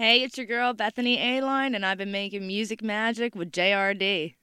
Hey, it's your girl Bethany Aline, and I've been making music magic with JRD.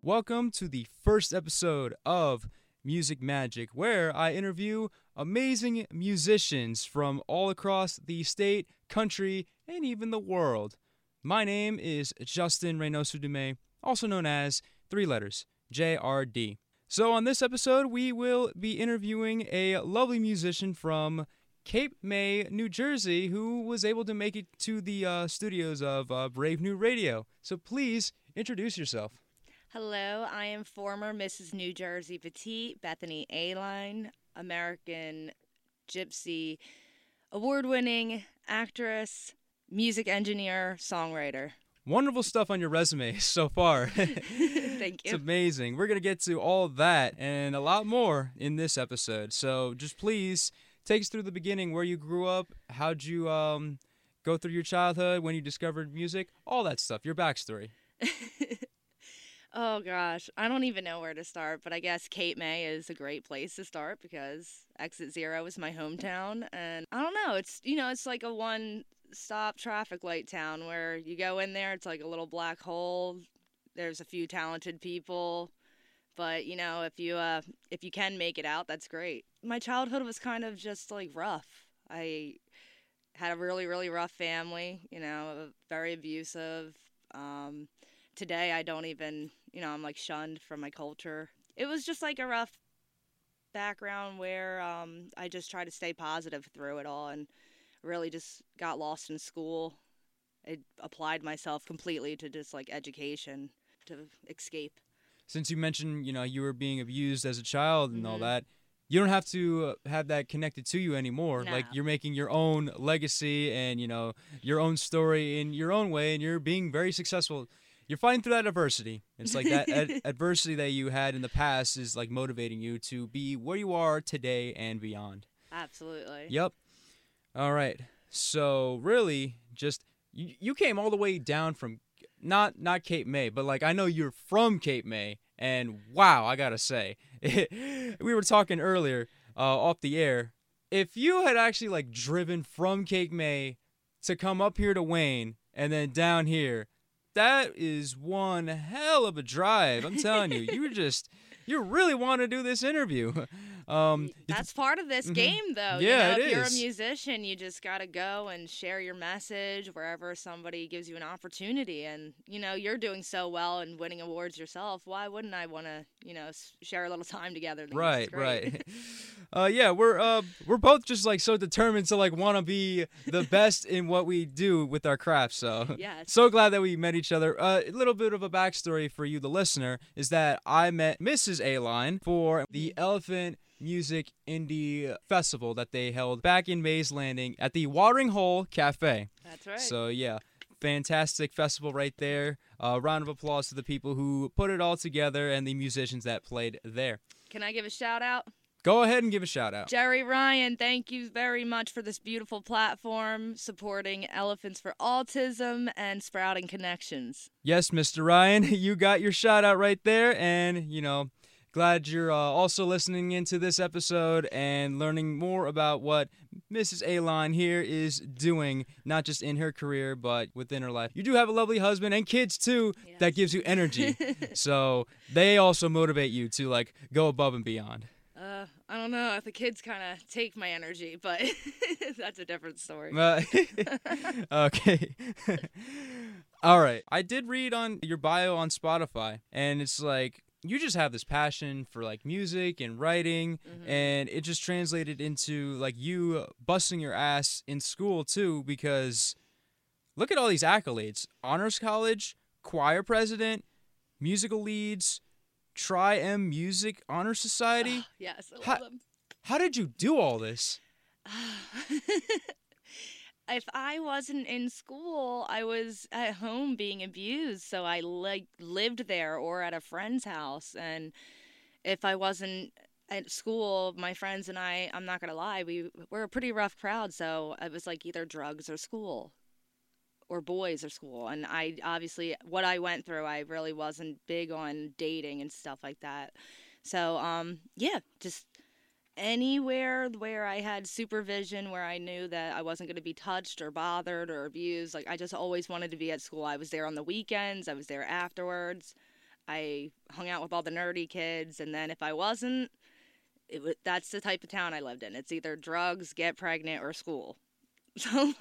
Welcome to the first episode of Music Magic, where I interview amazing musicians from all across the state, country, and even the world. My name is Justin Reynoso-Dumé, also known as three letters JRD. So, on this episode, we will be interviewing a lovely musician from Cape May, New Jersey, who was able to make it to the uh, studios of uh, Brave New Radio. So, please introduce yourself. Hello, I am former Mrs. New Jersey Petite, Bethany Aline, American Gypsy award winning actress, music engineer, songwriter. Wonderful stuff on your resume so far. Thank you. It's amazing. We're going to get to all that and a lot more in this episode. So just please take us through the beginning where you grew up, how'd you um, go through your childhood, when you discovered music, all that stuff, your backstory. Oh gosh, I don't even know where to start, but I guess Cape May is a great place to start because Exit Zero is my hometown, and I don't know, it's you know, it's like a one stop traffic light town where you go in there, it's like a little black hole. There's a few talented people, but you know, if you uh if you can make it out, that's great. My childhood was kind of just like rough. I had a really really rough family, you know, very abusive. Um today I don't even, you know, I'm like shunned from my culture. It was just like a rough background where um, I just tried to stay positive through it all and really just got lost in school. I applied myself completely to just like education to escape. Since you mentioned, you know, you were being abused as a child and all Mhm. that, you don't have to uh, have that connected to you anymore. Like you're making your own legacy and, you know, your own story in your own way and you're being very successful. You're fighting through that adversity. It's like that ad- adversity that you had in the past is like motivating you to be where you are today and beyond. Absolutely. Yep. All right. So really, just you, you came all the way down from not not Cape May, but like I know you're from Cape May, and wow, I gotta say, we were talking earlier uh, off the air. If you had actually like driven from Cape May to come up here to Wayne and then down here, that is one hell of a drive. I'm telling you, you just you really want to do this interview. Um, That's part of this Mhm. game, though. Yeah, you know, it if you're a musician, you just got to go and share your message wherever somebody gives you an opportunity. And, you know, you're doing so well and winning awards yourself. Why wouldn't I want to, you know, share a little time together? Right, right. Uh, yeah, we're uh, we're both just like so determined to like want to be the best in what we do with our craft. So yes. so glad that we met each other. Uh, a little bit of a backstory for you, the listener, is that I met Mrs. Aline for the Elephant Music Indie Festival that they held back in Mays Landing at the Watering Hole Cafe. That's right. So yeah, fantastic festival right there. Uh, round of applause to the people who put it all together and the musicians that played there. Can I give a shout out? Go ahead and give a shout out. Jerry Ryan, thank you very much for this beautiful platform supporting Elephants for Autism and Sprouting Connections. Yes, Mr. Ryan, you got your shout out right there. And, you know, glad you're uh, also listening into this episode and learning more about what Mrs. Aline here is doing, not just in her career, but within her life. You do have a lovely husband and kids, too, that gives you energy. so they also motivate you to, like, go above and beyond. Uh, I don't know if the kids kind of take my energy, but that's a different story. Uh, okay. All right. I did read on your bio on Spotify, and it's like you just have this passion for like music and writing, Mhm. and it just translated into like you busting your ass in school too, because look at all these accolades honors college, choir president, musical leads, Tri M Music Honor Society. yes, I love Ha- them. How did you do all this? if I wasn't in school, I was at home being abused, so I like lived there or at a friend's house and if I wasn't at school, my friends and I, I'm not gonna lie, we we're a pretty rough crowd. So it was like either drugs or school, or boys or school. And I obviously, what I went through, I really wasn't big on dating and stuff like that. So um, yeah, just anywhere where I had supervision, where I knew that I wasn't going to be touched or bothered or abused. Like I just always wanted to be at school. I was there on the weekends. I was there afterwards. I hung out with all the nerdy kids, and then if I wasn't, it was, that's the type of town I lived in. It's either drugs, get pregnant, or school. So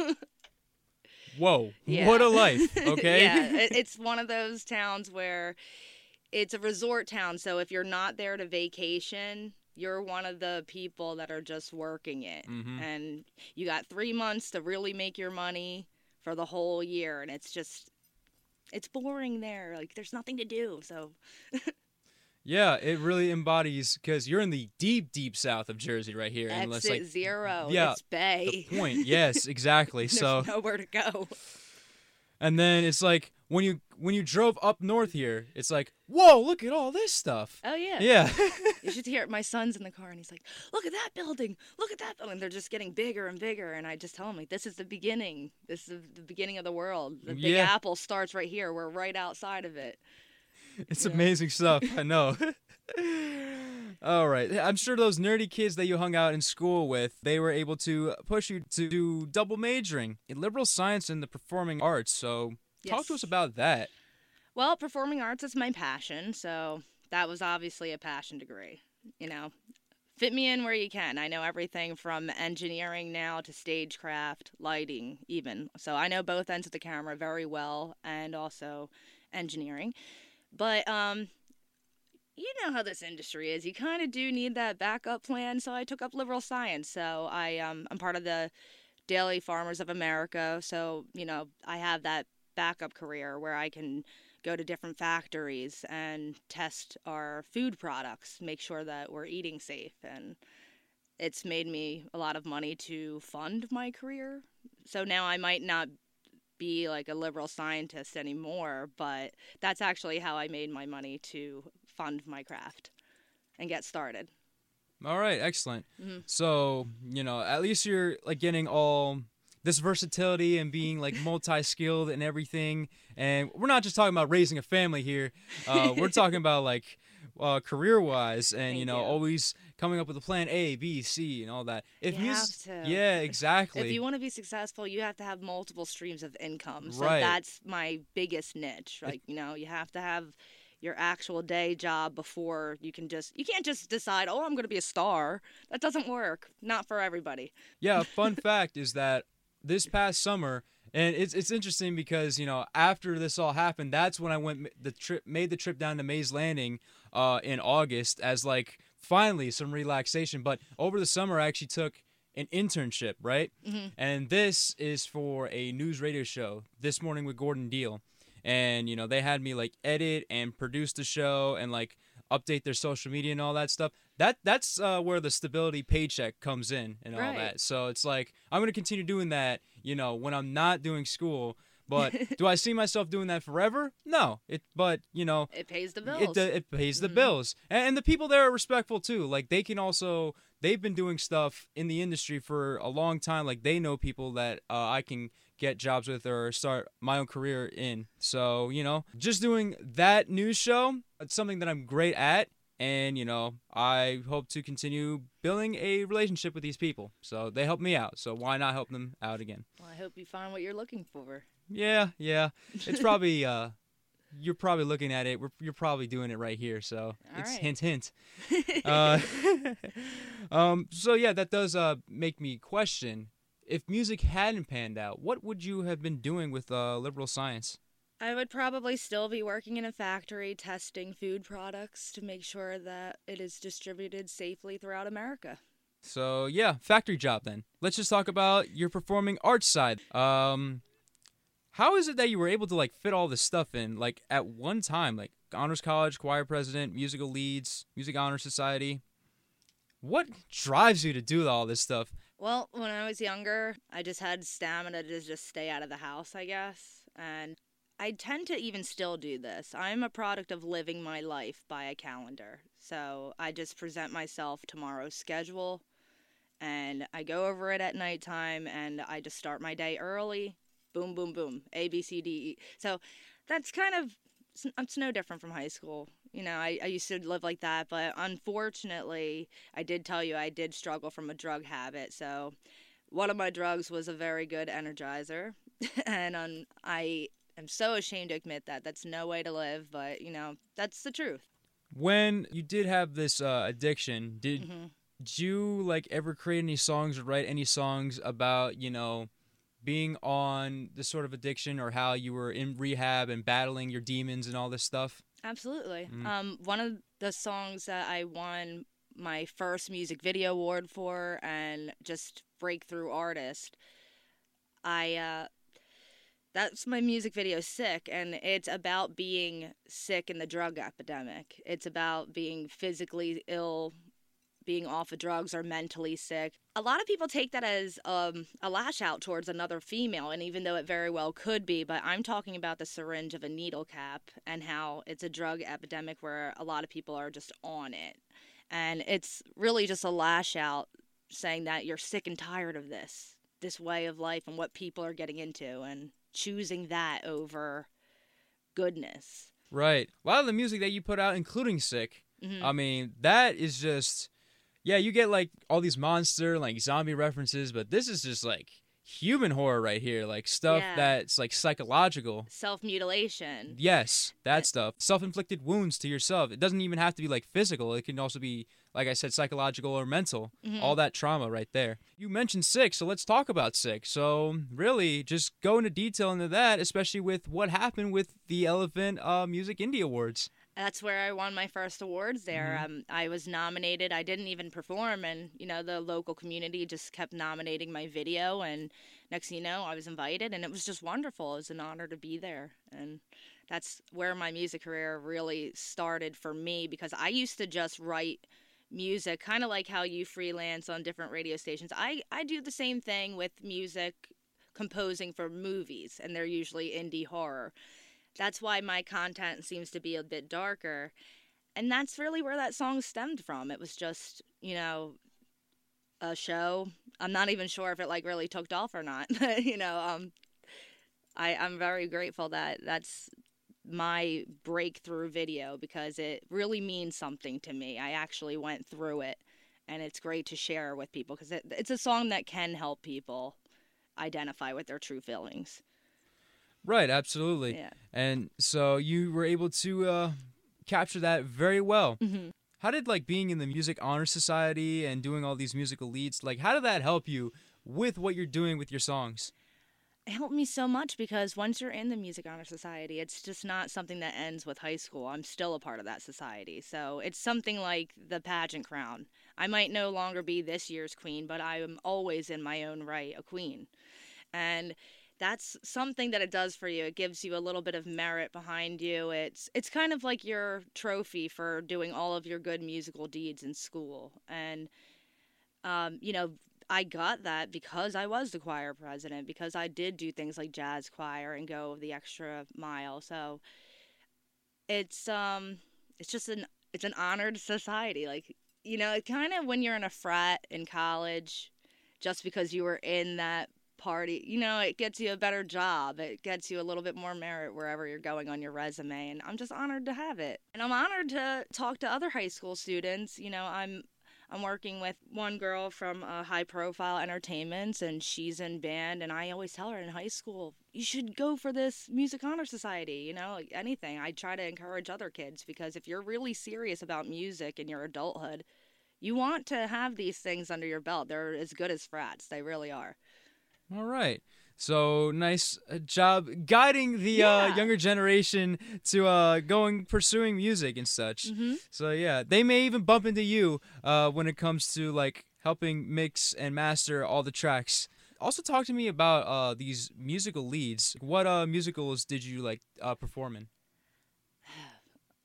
Whoa, Yeah. what a life. Okay. yeah, it, it's one of those towns where it's a resort town. So if you're not there to vacation, you're one of the people that are just working it. Mhm. And you got three months to really make your money for the whole year. And it's just, it's boring there. Like there's nothing to do. So Yeah, it really embodies because you're in the deep, deep south of Jersey right here. and exit it's like zero. yeah, it's Bay. the point. Yes, exactly. So nowhere to go. and then it's like when you when you drove up north here, it's like, whoa, look at all this stuff. Oh yeah. Yeah. You should hear it. My son's in the car and he's like, "Look at that building! Look at that building!" They're just getting bigger and bigger, and I just tell him like, "This is the beginning. This is the beginning of the world. The Big Yeah. Apple starts right here. We're right outside of it." It's Yeah. amazing stuff. I know. All right. I'm sure those nerdy kids that you hung out in school with, they were able to push you to do double majoring in liberal science and the performing arts. So talk to us about that. Well, performing arts is my passion, so that was obviously a passion degree. You know, fit me in where you can. I know everything from engineering now to stagecraft, lighting, even. So I know both ends of the camera very well, and also engineering. But um, you know how this industry is. You kind of do need that backup plan. So I took up liberal science. So I um, I'm part of the Dairy Farmers of America. So you know I have that backup career where I can go to different factories and test our food products, make sure that we're eating safe. And it's made me a lot of money to fund my career. So now I might not be like a liberal scientist anymore, but that's actually how I made my money to fund my craft and get started. All right, excellent. Mhm. So, you know, at least you're like getting all this versatility and being like multi-skilled and everything. And we're not just talking about raising a family here. Uh, we're talking about like uh, career-wise and you know you. always coming up with a plan A, B, C, and all that. If You mus- have to. yeah, exactly. If you want to be successful, you have to have multiple streams of income. So Right. that's my biggest niche. Like, you know, you have to have your actual day job before you can just you can't just decide, "Oh, I'm going to be a star." That doesn't work. Not for everybody. Yeah, fun fact is that this past summer, and it's it's interesting because you know after this all happened, that's when I went the trip, made the trip down to Mays Landing, uh, in August as like finally some relaxation. But over the summer, I actually took an internship, right? Mhm. And this is for a news radio show. This morning with Gordon Deal, and you know they had me like edit and produce the show and like update their social media and all that stuff. That that's uh, where the stability paycheck comes in and all Right. that. So it's like I'm gonna continue doing that, you know, when I'm not doing school. But do I see myself doing that forever? No. It, but you know, It pays the bills. it, it pays the Mhm. bills, and, and the people there are respectful too. Like they can also they've been doing stuff in the industry for a long time. Like they know people that uh, I can get jobs with or start my own career in. So you know, just doing that news show, it's something that I'm great at. And you know, I hope to continue building a relationship with these people. So they help me out. So why not help them out again? well, I hope you find what you're looking for. Yeah, yeah. It's probably uh you're probably looking at it. We're, you're probably doing it right here. So All it's right. hint hint. Uh, um so yeah, that does uh make me question if music hadn't panned out, what would you have been doing with uh liberal science? I would probably still be working in a factory testing food products to make sure that it is distributed safely throughout America. So yeah, factory job then. Let's just talk about your performing arts side. Um how is it that you were able to like fit all this stuff in like at one time like honors college, choir president, musical leads, music honor society? What drives you to do all this stuff? Well, when I was younger, I just had stamina to just stay out of the house, I guess. And I tend to even still do this. I'm a product of living my life by a calendar. So I just present myself tomorrow's schedule and I go over it at nighttime and I just start my day early. Boom, boom, boom. A, B, C, D, E. So that's kind of, it's, it's no different from high school. You know, I, I used to live like that, but unfortunately, I did tell you I did struggle from a drug habit. So one of my drugs was a very good energizer. and um, I am so ashamed to admit that. That's no way to live, but, you know, that's the truth. When you did have this uh, addiction, did hmm did you like ever create any songs or write any songs about you know being on this sort of addiction or how you were in rehab and battling your demons and all this stuff Absolutely. Mm. Um, one of the songs that I won my first music video award for and just breakthrough artist, I uh, that's my music video sick and it's about being sick in the drug epidemic. It's about being physically ill, being off of drugs or mentally sick. A lot of people take that as um, a lash out towards another female, and even though it very well could be, but I'm talking about the syringe of a needle cap and how it's a drug epidemic where a lot of people are just on it. And it's really just a lash out saying that you're sick and tired of this, this way of life and what people are getting into, and choosing that over goodness. right a lot of the music that you put out including sick Mhm. i mean that is just yeah you get like all these monster like zombie references but this is just like human horror right here like stuff Yeah. that's like psychological Self mutilation. Yes, that stuff. Self-inflicted wounds to yourself. It doesn't even have to be like physical. It can also be, like I said, psychological or mental. Mhm. All that trauma right there. You mentioned sick, so let's talk about sick. So really, just go into detail into that, especially with what happened with the Elephant uh, Music Indie Awards. That's where I won my first awards there. Mhm. Um, I was nominated. I didn't even perform, and you know the local community just kept nominating my video. And next thing you know, I was invited, and it was just wonderful. It was an honor to be there, and that's where my music career really started for me because I used to just write music, kind of like how you freelance on different radio stations. I I do the same thing with music composing for movies, and they're usually indie horror that's why my content seems to be a bit darker and that's really where that song stemmed from. It was just you know a show. I'm not even sure if it like really took off or not but you know um i i'm very grateful that that's my breakthrough video because it really means something to me. I actually went through it and it's great to share with people because it, it's a song that can help people identify with their true feelings Right, absolutely. yeah And so you were able to uh, capture that very well. hmm How did like being in the Music Honor Society and doing all these musical leads, like how did that help you with what you're doing with your songs? it helped me so much because once you're in the Music Honor Society, it's just not something that ends with high school. I'm still a part of that society. So it's something like the pageant crown. I might no longer be this year's queen, but I am always in my own right a queen. And that's something that it does for you. It gives you a little bit of merit behind you. It's it's kind of like your trophy for doing all of your good musical deeds in school. And um, you know, I got that because I was the choir president, because I did do things like jazz choir and go the extra mile. So it's um it's just an it's an honored society. Like you know, it kind of when you're in a frat in college, just because you were in that party, you know, it gets you a better job. It gets you a little bit more merit wherever you're going on your resume. And I'm just honored to have it. And I'm honored to talk to other high school students. You know, I'm I'm working with one girl from uh, High Profile Entertainments, and she's in band. And I always tell her in high school, you should go for this Music Honor Society. You know, anything. I try to encourage other kids because if you're really serious about music in your adulthood, you want to have these things under your belt. They're as good as frats. They really are. All right. So nice uh, job guiding the uh, younger generation to uh, going pursuing music and such. Mm-hmm. So yeah, they may even bump into you uh, when it comes to like helping mix and master all the tracks. Also, talk to me about uh, these musical leads. What uh, musicals did you like uh, perform in?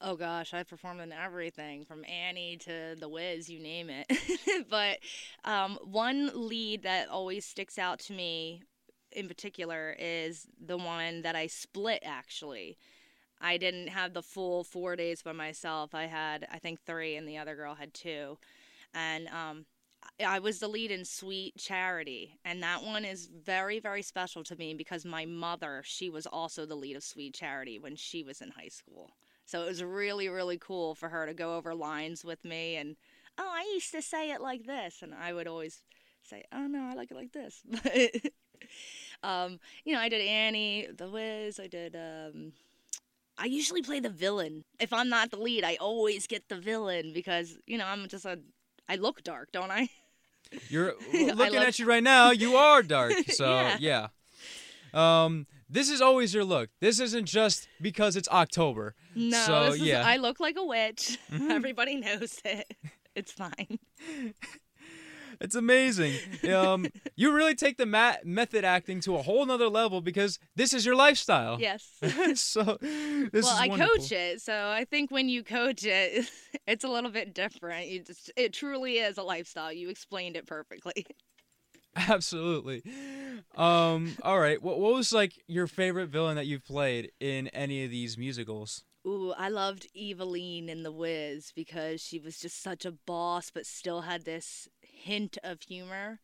Oh gosh, I performed in everything from Annie to The Wiz, you name it. but um, one lead that always sticks out to me in particular is the one that I split actually. I didn't have the full four days by myself. I had, I think, three, and the other girl had two. And um, I was the lead in Sweet Charity, and that one is very, very special to me because my mother, she was also the lead of Sweet Charity when she was in high school. So it was really, really cool for her to go over lines with me and, oh, I used to say it like this. And I would always say, oh, no, I like it like this. But, um, you know, I did Annie, The Wiz, I did, um, I usually play the villain. If I'm not the lead, I always get the villain because, you know, I'm just a, I look dark, don't I? You're looking at you right now. You are dark. So Yeah. yeah. Um, this is always your look. This isn't just because it's October. No, So, this is, yeah. I look like a witch. Everybody knows it. It's fine. It's amazing. Um, you really take the ma- method acting to a whole nother level because this is your lifestyle. Yes. so this well, I wonderful. coach it, so I think when you coach it, it's a little bit different. You just, it truly is a lifestyle. You explained it perfectly. Absolutely. Um, all right. What, what was like your favorite villain that you've played in any of these musicals? Ooh, I loved Evillene in The Wiz because she was just such a boss, but still had this hint of humor.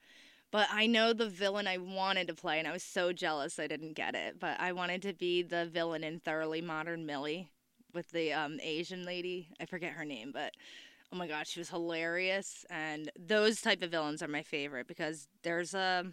But I know the villain I wanted to play, and I was so jealous I didn't get it. But I wanted to be the villain in Thoroughly Modern Millie with the um, Asian lady. I forget her name, but oh my god, she was hilarious. And those type of villains are my favorite because there's a.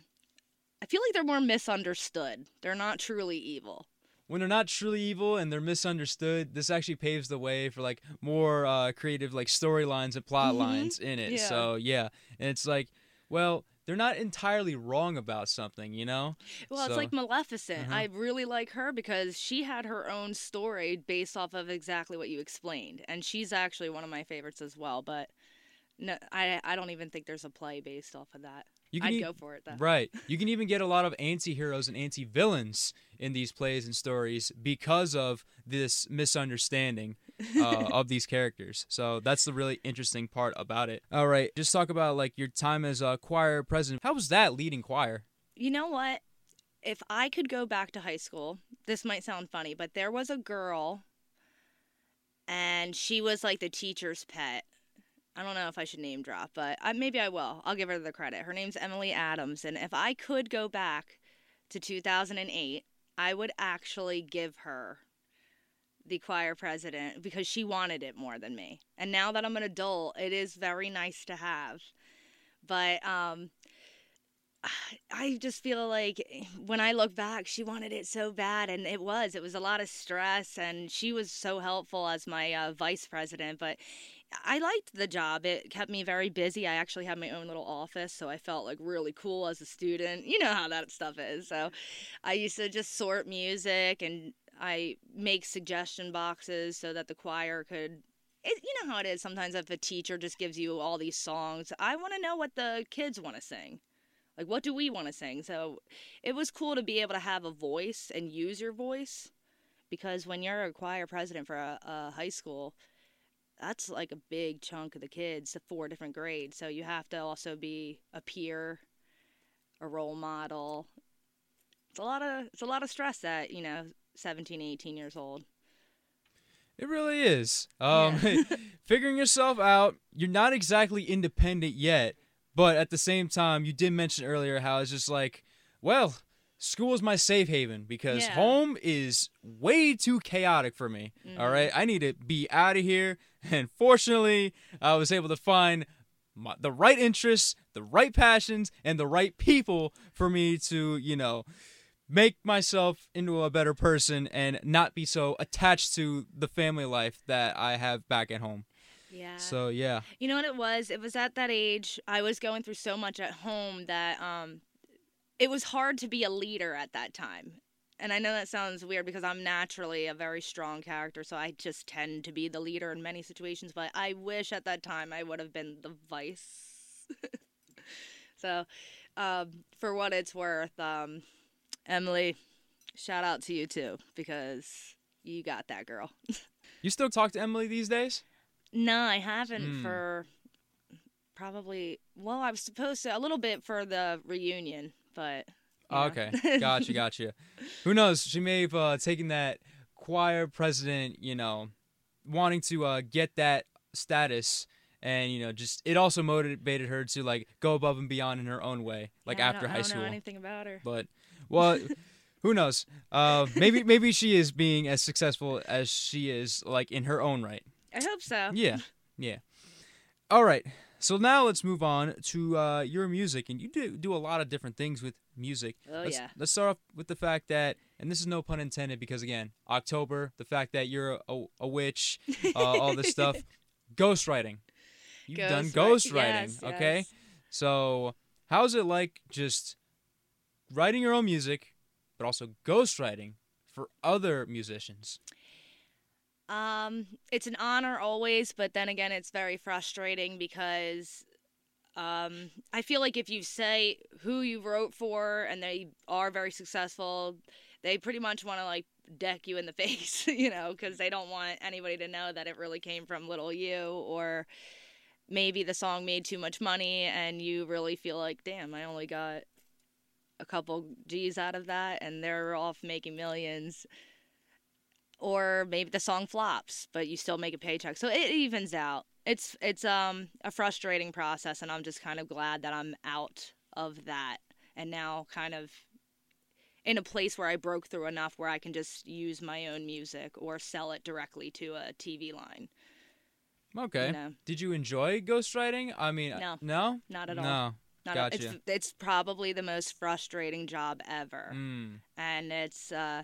I feel like they're more misunderstood. They're not truly evil. When they're not truly evil and they're misunderstood, this actually paves the way for like more uh, creative like storylines and plot Mhm. lines in it. Yeah. So yeah, and it's like, well, they're not entirely wrong about something, you know? Well, it's like Maleficent. Mhm. I really like her because she had her own story based off of exactly what you explained, and she's actually one of my favorites as well. But no, I I don't even think there's a play based off of that. You can I'd e- go for it though. Right. You can even get a lot of anti-heroes and anti-villains in these plays and stories because of this misunderstanding uh, of these characters. So that's the really interesting part about it. All right, just talk about like your time as a choir president. How was that leading choir? You know what? If I could go back to high school, this might sound funny, but there was a girl, and she was like the teacher's pet. I don't know if I should name drop, but I, maybe I will. I'll give her the credit. Her name's Emily Adams, and if I could go back to 2008, I would actually give her the choir president because she wanted it more than me. And now that I'm an adult, it is very nice to have. But um I just feel like when I look back, she wanted it so bad, and it was. It was a lot of stress, and she was so helpful as my uh, vice president. But I liked the job. It kept me very busy. I actually had my own little office, so I felt like really cool as a student. You know how that stuff is. So mm-hmm. I used to just sort music, and I make suggestion boxes so that the choir could. It, you know how it is sometimes if a teacher just gives you all these songs. I want to know what the kids want to sing. Like, what do we want to sing? So it was cool to be able to have a voice and use your voice because when you're a choir president for a, a high school, that's like a big chunk of the kids, four different grades. So you have to also be a peer, a role model. It's a lot of it's a lot of stress at you know 17, 18 years old. It really is. Um, figuring yourself out. You're not exactly independent yet, but at the same time, you did mention earlier how it's just like, well, school is my safe haven because Yeah. home is way too chaotic for me. all Mhm. right, I need to be out of here, and fortunately, I was able to find. My, the right interests, the right passions, and the right people for me to, you know, make myself into a better person and not be so attached to the family life that I have back at home. Yeah. So yeah, You know what it was? It was at that age I was going through so much at home that um it was hard to be a leader at that time. And I know that sounds weird because I'm naturally a very strong character, so I just tend to be the leader in many situations, but I wish at that time I would have been the vice. so, um for what it's worth, um Emily, shout out to you too because you got that girl. you still talk to Emily these days? No, I haven't Mm. for probably. Well, I was supposed to a little bit for the reunion, but. know. Okay, gotcha, gotcha. Who knows? She may have uh, taken that choir president, you know, wanting to uh, get that status and you know just it also motivated her to like go above and beyond in her own way like Yeah, after high I don't school know anything about her. but well who knows uh maybe maybe she is being as successful as she is like in her own right I hope so. yeah yeah all right so now let's move on to uh your music and you do do a lot of different things with music Oh let's, yeah. let's start off with the fact that and this is no pun intended because again october the fact that you're a, a witch uh, all this stuff ghostwriting you've done Ghostwri- ghostwriting yes, okay yes. so how's it like just writing your own music but also ghostwriting for other musicians Um, it's an honor always, but then again, it's very frustrating because um, I feel like if you say who you wrote for and they are very successful, they pretty much want to like deck you in the face, you know, because they don't want anybody to know that it really came from little you or maybe the song made too much money and you really feel like, damn, I only got a couple G's out of that and they're off making millions or maybe the song flops, but you still make a paycheck. So it evens out. It's it's um a frustrating process, and I'm just kind of glad that I'm out of that and now kind of in a place where I broke through enough where I can just use my own music or sell it directly to a TV line. okay You know, did you enjoy ghostwriting i mean No. no not at all. no Not gotcha. it's it's probably the most frustrating job ever. mm. and it's uh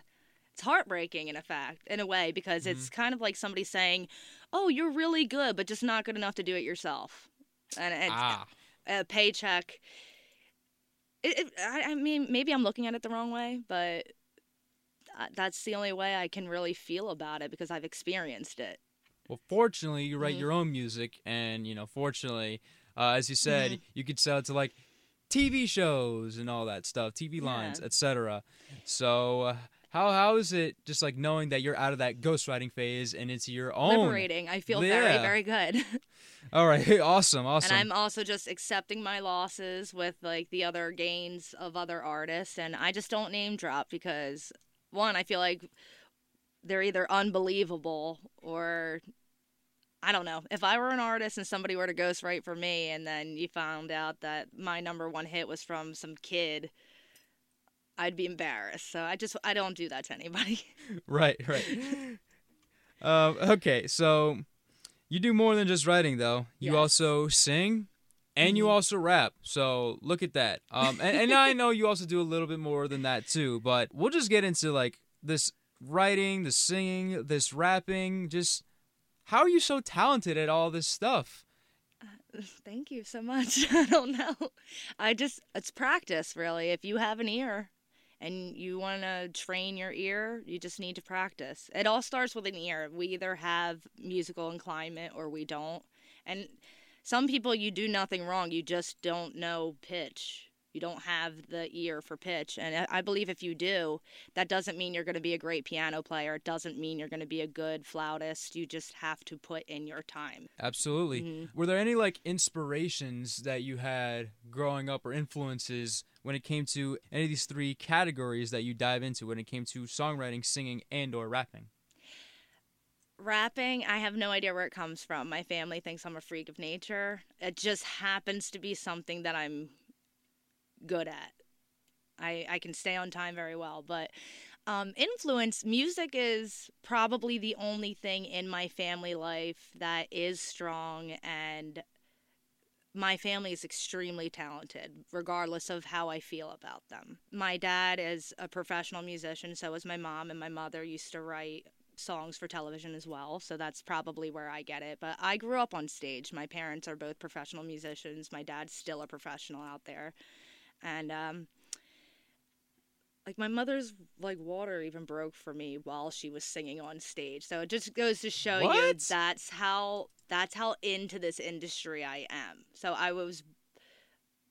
it's heartbreaking in a fact in a way because Mm-hmm. it's kind of like somebody saying oh you're really good but just not good enough to do it yourself and it's ah a paycheck it, it, I, I mean maybe i'm looking at it the wrong way but uh, that's the only way i can really feel about it because i've experienced it Well, fortunately, you write Mhm. your own music, and you know, fortunately, uh, as you said, Mm-hmm. you could sell it to like TV shows and all that stuff, TV lines, Yeah. etc. So, uh, how how is it just like knowing that you're out of that ghostwriting phase and into your own? liberating i feel very Yeah. very good All right, awesome, awesome. And I'm also just accepting my losses with like the other gains of other artists. And I just don't name drop because, one, I feel like they're either unbelievable or I don't know. If I were an artist and somebody were to ghostwrite for me and then you found out that my number one hit was from some kid, I'd be embarrassed. So I just, I don't do that to anybody. right, right. um, okay, so you do more than just writing, though. You Yes. also sing. And you Mhm. also rap, so look at that. Um, and, and I know you also do a little bit more than that too. But we'll just get into like this writing, the singing, this rapping. Just how are you so talented at all this stuff? Thank you so much. I don't know. I just, it's practice, really. If you have an ear and you want to train your ear, you just need to practice. It all starts with an ear. We either have musical inclinement or we don't. And some people, you do nothing wrong, you just don't know pitch. You don't have the ear for pitch. And I believe if you do, that doesn't mean you're going to be a great piano player. It doesn't mean you're going to be a good flautist. You just have to put in your time. Absolutely. Mhm. Were there any like inspirations that you had growing up or influences when it came to any of these three categories that you dive into when it came to songwriting, singing, and or rapping? rapping i have no idea where it comes from. My family thinks i'm a freak of nature. It just happens to be something that i'm good at. I i can stay on time very well but um, influence music is probably the only thing in my family life that is strong and my family is extremely talented regardless of how i feel about them my dad is a professional musician so is my mom and my mother used to write songs for television as well, so that's probably where I get it. But I grew up on stage. My parents are both professional musicians. My dad's still a professional out there. And um like my mother's like water even broke for me while she was singing on stage. So it just goes to show you that's how that's how into this industry I am. So I was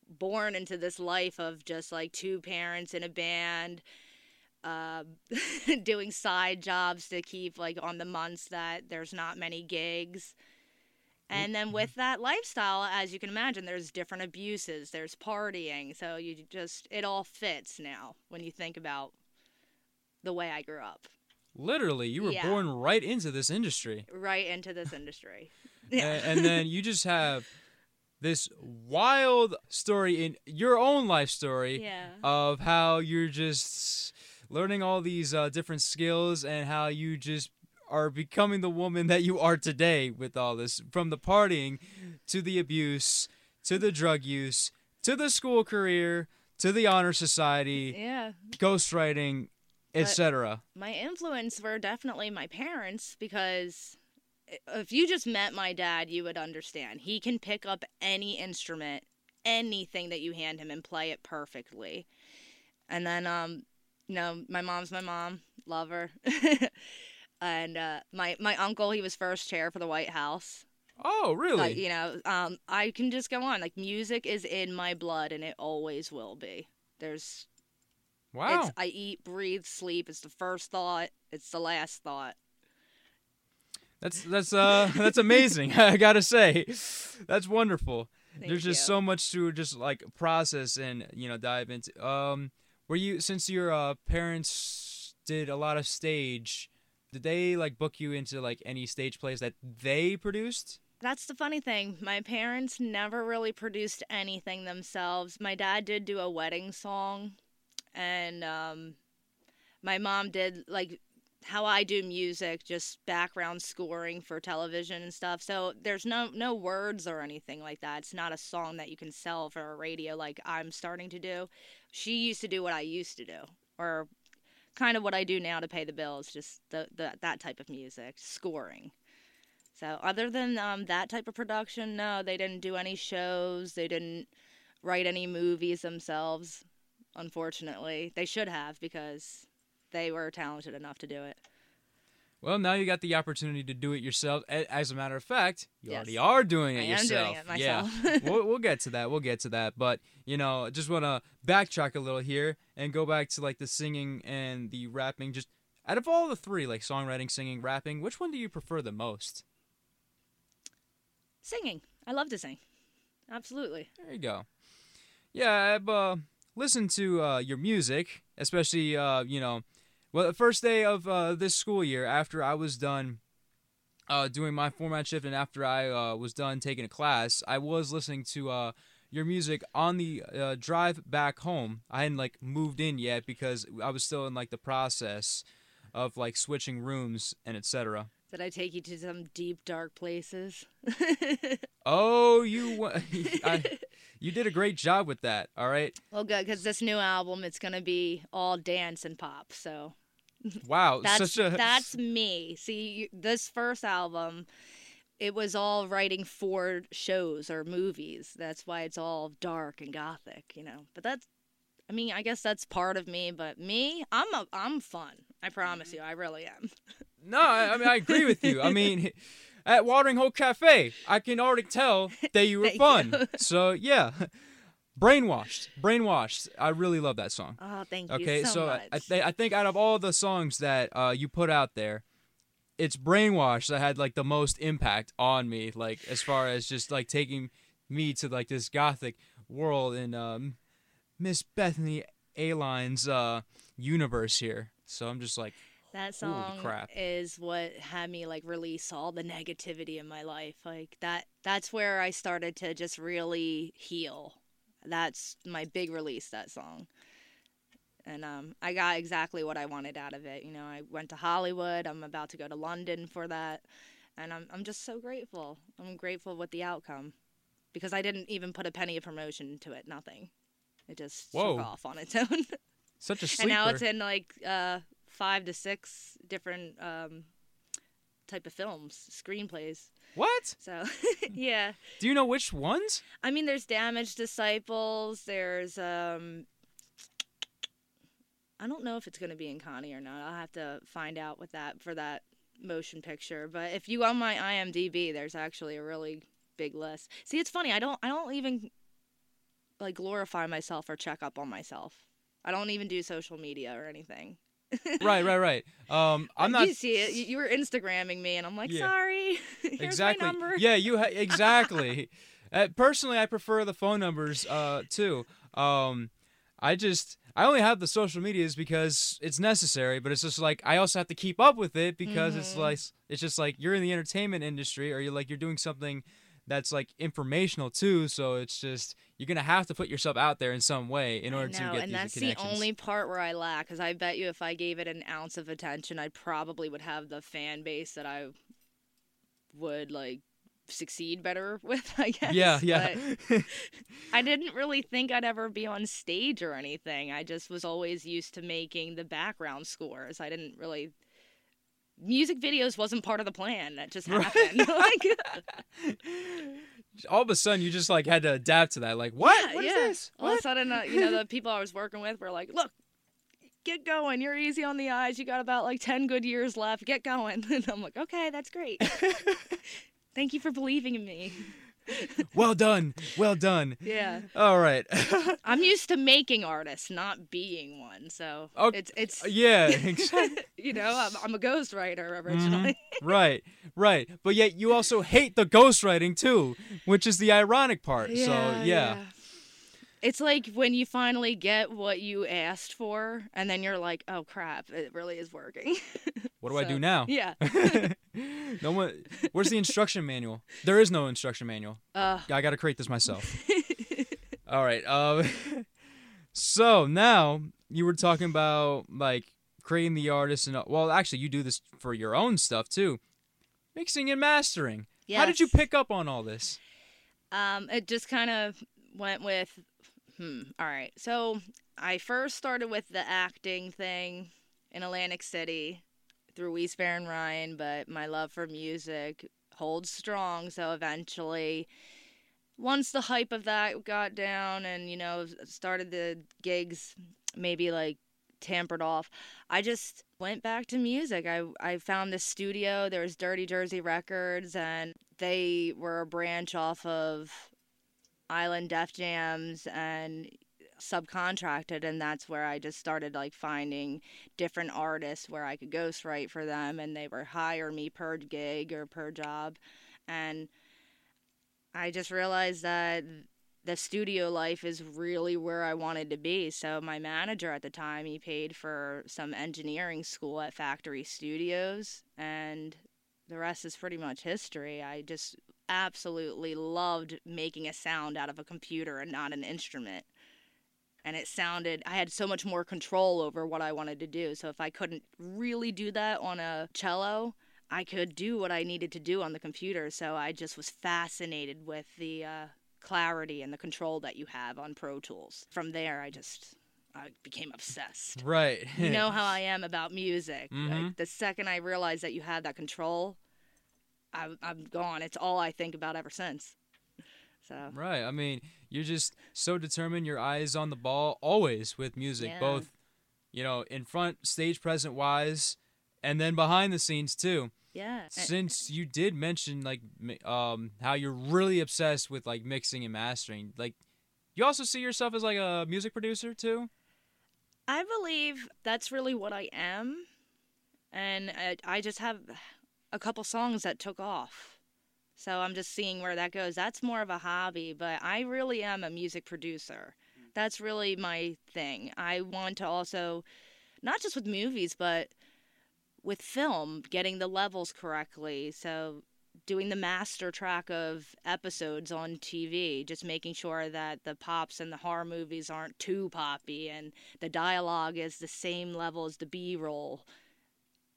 born into this life of just like two parents in a band uh, doing side jobs to keep like on the months that there's not many gigs. And then with that lifestyle, as you can imagine, there's different abuses, there's partying. So you just, it all fits now when you think about the way I grew up. Literally, you were Yeah. born right into this industry. right into this industry. A- Yeah. and then you just have this wild story in your own life story yeah. of how you're just learning all these uh, different skills and how you just are becoming the woman that you are today with all this from the partying to the abuse to the drug use to the school career to the honor society yeah. ghostwriting etc My influence were definitely my parents because if you just met my dad, you would understand. He can pick up any instrument, anything that you hand him and play it perfectly. And then um you know, my mom's my mom, love her. and uh my my uncle, he was first chair for the White House. oh really Like, you know, um I can just go on. Like music is in my blood and it always will be. There's wow it's I eat, breathe, sleep. It's the first thought. It's the last thought. That's that's uh that's amazing. I gotta say, that's wonderful. Thank There's just you. so much to just like process and you know dive into. Um, were you since your uh, parents did a lot of stage? Did they like book you into like any stage plays that they produced? That's the funny thing. My parents never really produced anything themselves. My dad did do a wedding song, and um, my mom did like how I do music, just background scoring for television and stuff. So there's no no words or anything like that. It's not a song that you can sell for a radio like I'm starting to do. She used to do what I used to do, or kind of what I do now to pay the bills, just the, the that type of music, scoring. So other than um, that type of production, no, they didn't do any shows. They didn't write any movies themselves. Unfortunately, they should have because they were talented enough to do it. Well, now you got the opportunity to do it yourself. As a matter of fact, you Yes. already are doing it I am yourself. doing it Yeah, myself. we'll, we'll get to that. We'll get to that. But you know, just want to backtrack a little here and go back to like the singing and the rapping. Just out of all the three, like songwriting, singing, rapping, which one do you prefer the most? Singing, I love to sing. Absolutely. There you go. Yeah, I've uh, listened to uh, your music, especially uh, you know, well, the first day of uh, this school year after I was done uh, doing my format shift and after I uh, was done taking a class, I was listening to uh, your music on the uh, drive back home. I hadn't like moved in yet because I was still in like the process of like switching rooms and etc. Did I take you to some deep, dark places? Oh, you I, you did a great job with that. All right. well, good, because this new album, it's going to be all dance and pop. So Wow, that's such a that's me. See, you- this first album, it was all writing for shows or movies. That's why it's all dark and gothic, you know. But that's, I mean, I guess that's part of me. But me, I'm a, I'm fun. I promise mm-hmm. you, I really am. No, I, I mean I agree with you. I mean, at Watering Hole Cafe, I can already tell that you were fun. you. So yeah, brainwashed, brainwashed. I really love that song. Oh, thank Okay, you so, so much. I, I, th- I think out of all the songs that uh, you put out there, it's brainwashed that had like the most impact on me. Like as far as just like taking me to like this gothic world in um, Miss Bethany Aline's uh, universe here. So I'm just like, That song is what had me like release all the negativity in my life. Like that that's where I started to just really heal. That's my big release that song. And um I got exactly what I wanted out of it. You know, I went to Hollywood. I'm about to go to London for that. And I'm I'm just so grateful. I'm grateful with the outcome because I didn't even put a penny of promotion into it, nothing. It just Whoa. took off on its own. such a sleeper. and now it's in like uh five to six different um type of films screenplays. What? so yeah. Do you know which ones? i mean there's damaged disciples there's um i don't know if it's going to be in connie or not. I'll have to find out with that for that motion picture. But if you on my imdb there's actually a really big list. See it's funny i don't i don't even like glorify myself or check up on myself. I don't even do social media or anything right, right, right. Um, I'm not You see it. You, were Instagramming me, and I'm like, Yeah. sorry. Exactly. Yeah, you ha- exactly. uh, personally, I prefer the phone numbers uh, too. Um, I just I only have the social medias because it's necessary, but it's just like I also have to keep up with it because it's Mhm. like it's just like you're in the entertainment industry or you're like you're doing something that's like informational too, so it's just you're gonna have to put yourself out there in some way in order to know, get and these that's the only part where I lack. Because I bet you, if I gave it an ounce of attention, I probably would have the fan base that I would like succeed better with. I guess. yeah, yeah. I didn't really think I'd ever be on stage or anything. I just was always used to making the background scores. I didn't really. Music videos wasn't part of the plan. That just Right. happened. like, All of a sudden, you just like had to adapt to that. Like, what? Yeah, What is yeah. this? All of a sudden, uh, you know, the people I was working with were like, "Look, get going. You're easy on the eyes. You got about like ten good years left. Get going." And I'm like, "Okay, that's great. Thank you for believing in me." Well done, well done. Yeah, All right. I'm used to making artists, not being one. So Oh, it's it's uh, yeah, exactly. you know, I'm, I'm a ghostwriter mm-hmm. originally. right, right. But yet you also hate the ghostwriting too, which is the ironic part. so yeah. It's like when you finally get what you asked for, and then you're like, "Oh crap, it really is working." What do I do now? Yeah. no one. Where's the instruction manual? There is no instruction manual. Uh, I got to create this myself. All right. Um. So now you were talking about like creating the artist and well, actually, you do this for your own stuff too, mixing and mastering. How did you pick up on all this? Um, it just kind of went with, hmm. All right. So I first started with the acting thing in Atlantic City through East Baron Ryan, but my love for music holds strong. So eventually, once the hype of that got down and you know started the gigs, maybe like tampered off. I just went back to music. I I found this studio. There was Dirty Jersey Records, and they were a branch off of Island Def Jams and subcontracted and that's where I just started like finding different artists where I could ghostwrite for them and they would hire me per gig or per job and I just realized that the studio life is really where I wanted to be. So my manager at the time, he paid for some engineering school at Factory Studios and the rest is pretty much history. I just absolutely loved making a sound out of a computer and not an instrument. And it sounded, I had so much more control over what I wanted to do. So if I couldn't really do that on a cello, I could do what I needed to do on the computer. So I just was fascinated with the uh, clarity and the control that you have on Pro Tools. From there, I just I became obsessed. Right. You know how I am about music. Mhm. Like the second I realized that you had that control, I, I'm gone. It's all I think about ever since. So Right. I mean, you're just so determined. Your eyes on the ball always with music, Yeah. both, you know, in front, stage present wise, and then behind the scenes too. yeah, Since you did mention like um how you're really obsessed with like mixing and mastering, like you also see yourself as like a music producer too. I believe that's really what I am, and I, I just have a couple songs that took off. So I'm just seeing where that goes. That's more of a hobby, but I really am a music producer. Mm. That's really my thing. I want to also, not just with movies, but with film, getting the levels correctly. So doing the master track of episodes on TV, just making sure that the pops and the horror movies aren't too poppy and the dialogue is the same level as the B roll.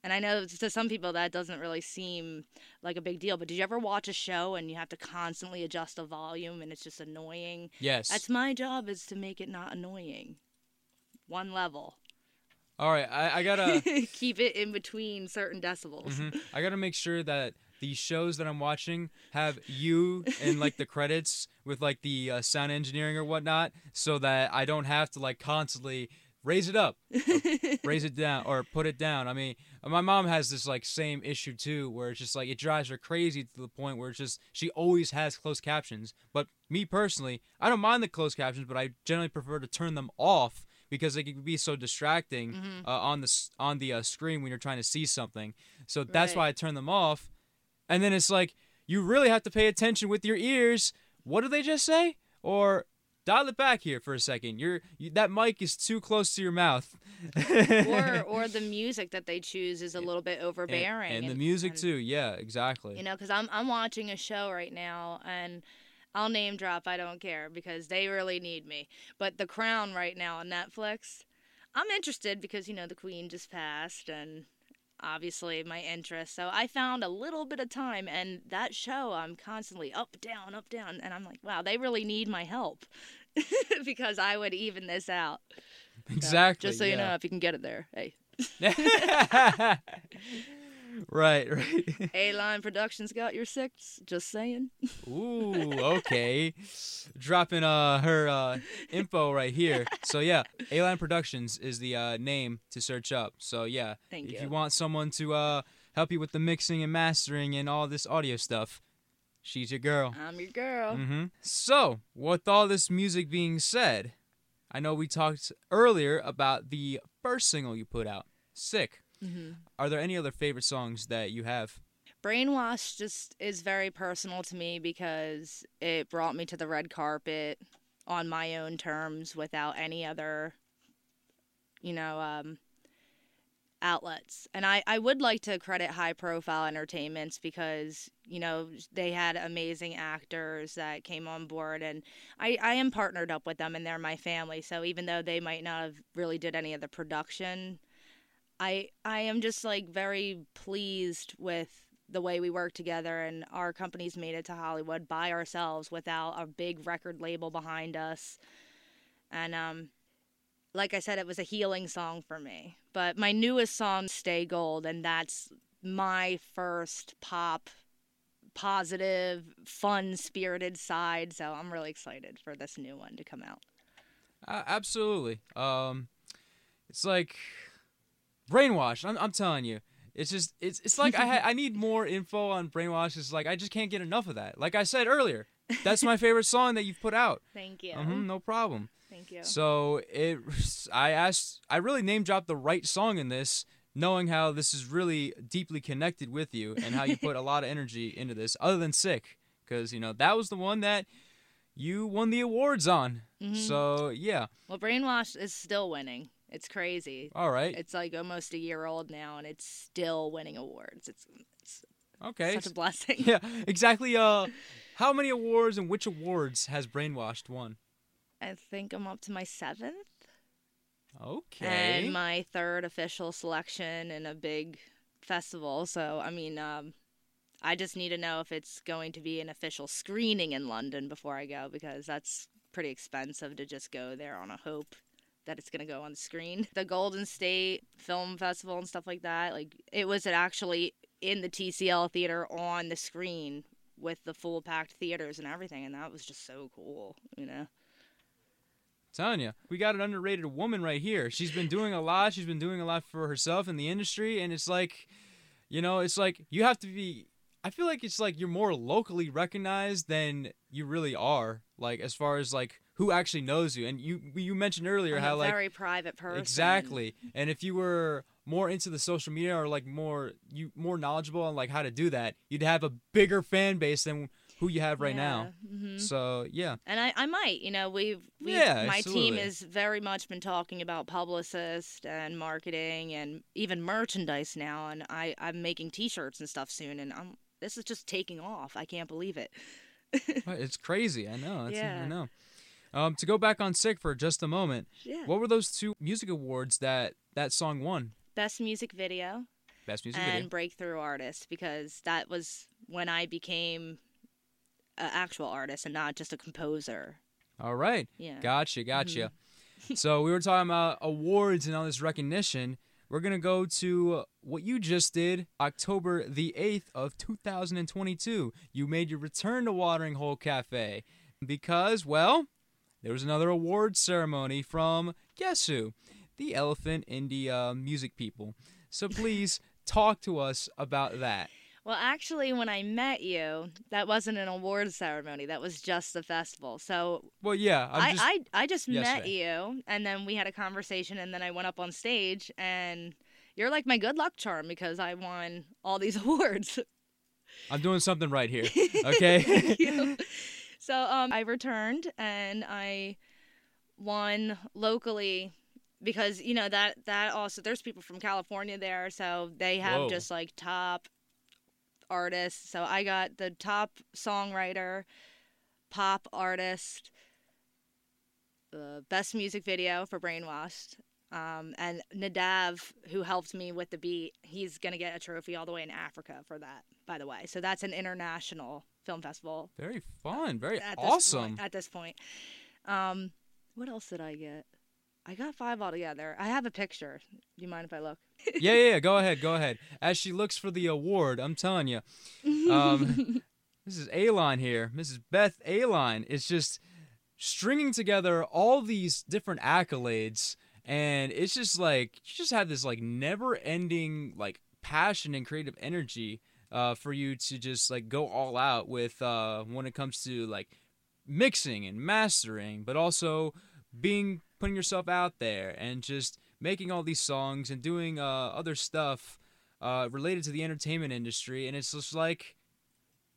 And I know to some people that doesn't really seem like a big deal, but did you ever watch a show and you have to constantly adjust the volume and it's just annoying? Yes. That's my job is to make it not annoying. One level. All right. I, I gotta. Keep it in between certain decibels. Mhm. I gotta make sure that the shows that I'm watching have you in like the credits with like the uh, sound engineering or whatnot, so that I don't have to like constantly raise it up, raise it down, or put it down. I mean, my mom has this like same issue too, where it's just like it drives her crazy to the point where it's just she always has closed captions. But me personally, I don't mind the closed captions, but I generally prefer to turn them off because they can be so distracting Mhm. uh, on the on the uh, screen when you're trying to see something. So that's Right. why I turn them off. And then it's like you really have to pay attention with your ears. What did they just say? Or dial it back here for a second. You're you, that mic is too close to your mouth. or or the music that they choose is a little bit overbearing. And, and the music and, too. Yeah, exactly. You know, because I'm I'm watching a show right now and. I'll name drop. I don't care because they really need me. But The Crown right now on Netflix, I'm interested because you know the Queen just passed and obviously my interest. So I found a little bit of time and that show I'm constantly up down up down and I'm like, wow, they really need my help because I would even this out. Exactly. So, just so yeah. you know if you can get it there. Hey. right, right. Aline Productions got your six. Just saying. Ooh, okay. Dropping uh her uh info right here. So yeah, Aline Productions is the uh name to search up. So yeah, Thank if you. you want someone to uh help you with the mixing and mastering and all this audio stuff, she's your girl. I'm your girl. Mm-hmm. So, with all this music being said, I know we talked earlier about the first single you put out, "Sick." Hmm Are there any other favorite songs that you have? Brainwash just is very personal to me because it brought me to the red carpet on my own terms without any other, you know, um, outlets. And I, I would like to credit high profile entertainments because, you know, they had amazing actors that came on board and I, I am partnered up with them and they're my family. So even though they might not have really did any of the production, I I am just like very pleased with the way we work together and our companies made it to Hollywood by ourselves without a big record label behind us. And um like I said it was a healing song for me. But my newest song Stay Gold and that's my first pop positive, fun-spirited side, so I'm really excited for this new one to come out. Uh, absolutely. Um, it's like brainwash. I'm, I'm telling you. It's just it's it's like I ha- I need more info on brainwash. It's like I just can't get enough of that. Like I said earlier, that's my favorite song that you've put out. Thank you. hmm no problem. Thank you. So it, I asked, I really name dropped the right song in this, knowing how this is really deeply connected with you and how you put a lot of energy into this. Other than "Sick," because you know that was the one that you won the awards on. Mhm. So yeah, Well, Brainwash is still winning. It's crazy. all right, It's like almost a year old now, and it's still winning awards. It's, it's okay, such a blessing. yeah, exactly. Uh, how many awards and which awards has Brainwashed won? I think I'm up to my seventh Okay, and my third official selection in a big festival. So, I mean, um, I just need to know if it's going to be an official screening in London before I go because that's pretty expensive to just go there on a hope that it's going to go on the screen. The Golden State Film Festival and stuff like that, like it was actually in the TCL theater on the screen with the full packed theaters and everything and that was just so cool, you know. you, we got an underrated woman right here. She's been doing a lot. She's been doing a lot for herself in the industry, and it's like, you know, it's like you have to be. I feel like it's like you're more locally recognized than you really are. Like as far as like who actually knows you, and you you mentioned earlier I'm how a like very private person. exactly, and if you were more into the social media or like more you more knowledgeable on like how to do that, you'd have a bigger fan base than who you have right now. hmm So yeah, And I, I might, you know, we've, we've Yeah, my team has very much been talking about publicists and marketing and even merchandise now. And I, I'm making T-shirts and stuff soon, and I'm this is just taking off. I can't believe it. It's crazy. I know. It's, I know. Um, to go back on sick for just a moment, Yeah. what were those two music awards that that song won? Best music video Best music and video. breakthrough artist because that was when I became an actual artist and not just a composer. All right, Yeah. gotcha, gotcha. Mm-hmm. so we were talking about awards and all this recognition. We're gonna go to what you just did, October the eighth of 2022. You made your return to Watering Hole Cafe because, well, there was another award ceremony from guess who, the Elephant Indie uh, Music people. So please talk to us about that. Well, actually, when I met you, that wasn't an award ceremony. That was just the festival. So Well, yeah, I'm I, just I, I just met you, and then we had a conversation, and then I went up on stage, and you're like my good luck charm because I won all these awards. I'm doing something right here. Okay. So um, I returned and I won locally because you know that that also there's people from California there, so they have Whoa. just like top artists. So I got the top songwriter, pop artist, the best music video for Brainwashed. Um, and Nadav, who helped me with the beat, he's gonna get a trophy all the way in Africa for that. By the way, so that's an international film festival Very fun. Very at awesome. Point, at this point, um, what else did I get? I got five altogether. I have a picture. Do you mind if I look? yeah, yeah, yeah. Go ahead. Go ahead. As she looks for the award, I'm telling you. Um, Mrs. Aline here, Mrs. Beth Aline is just stringing together all these different accolades, and it's just like you just have this like never-ending like passion and creative energy uh, for you to just like go all out with uh, when it comes to like mixing and mastering, but also being putting yourself out there and just making all these songs and doing uh, other stuff uh, related to the entertainment industry, and it's just like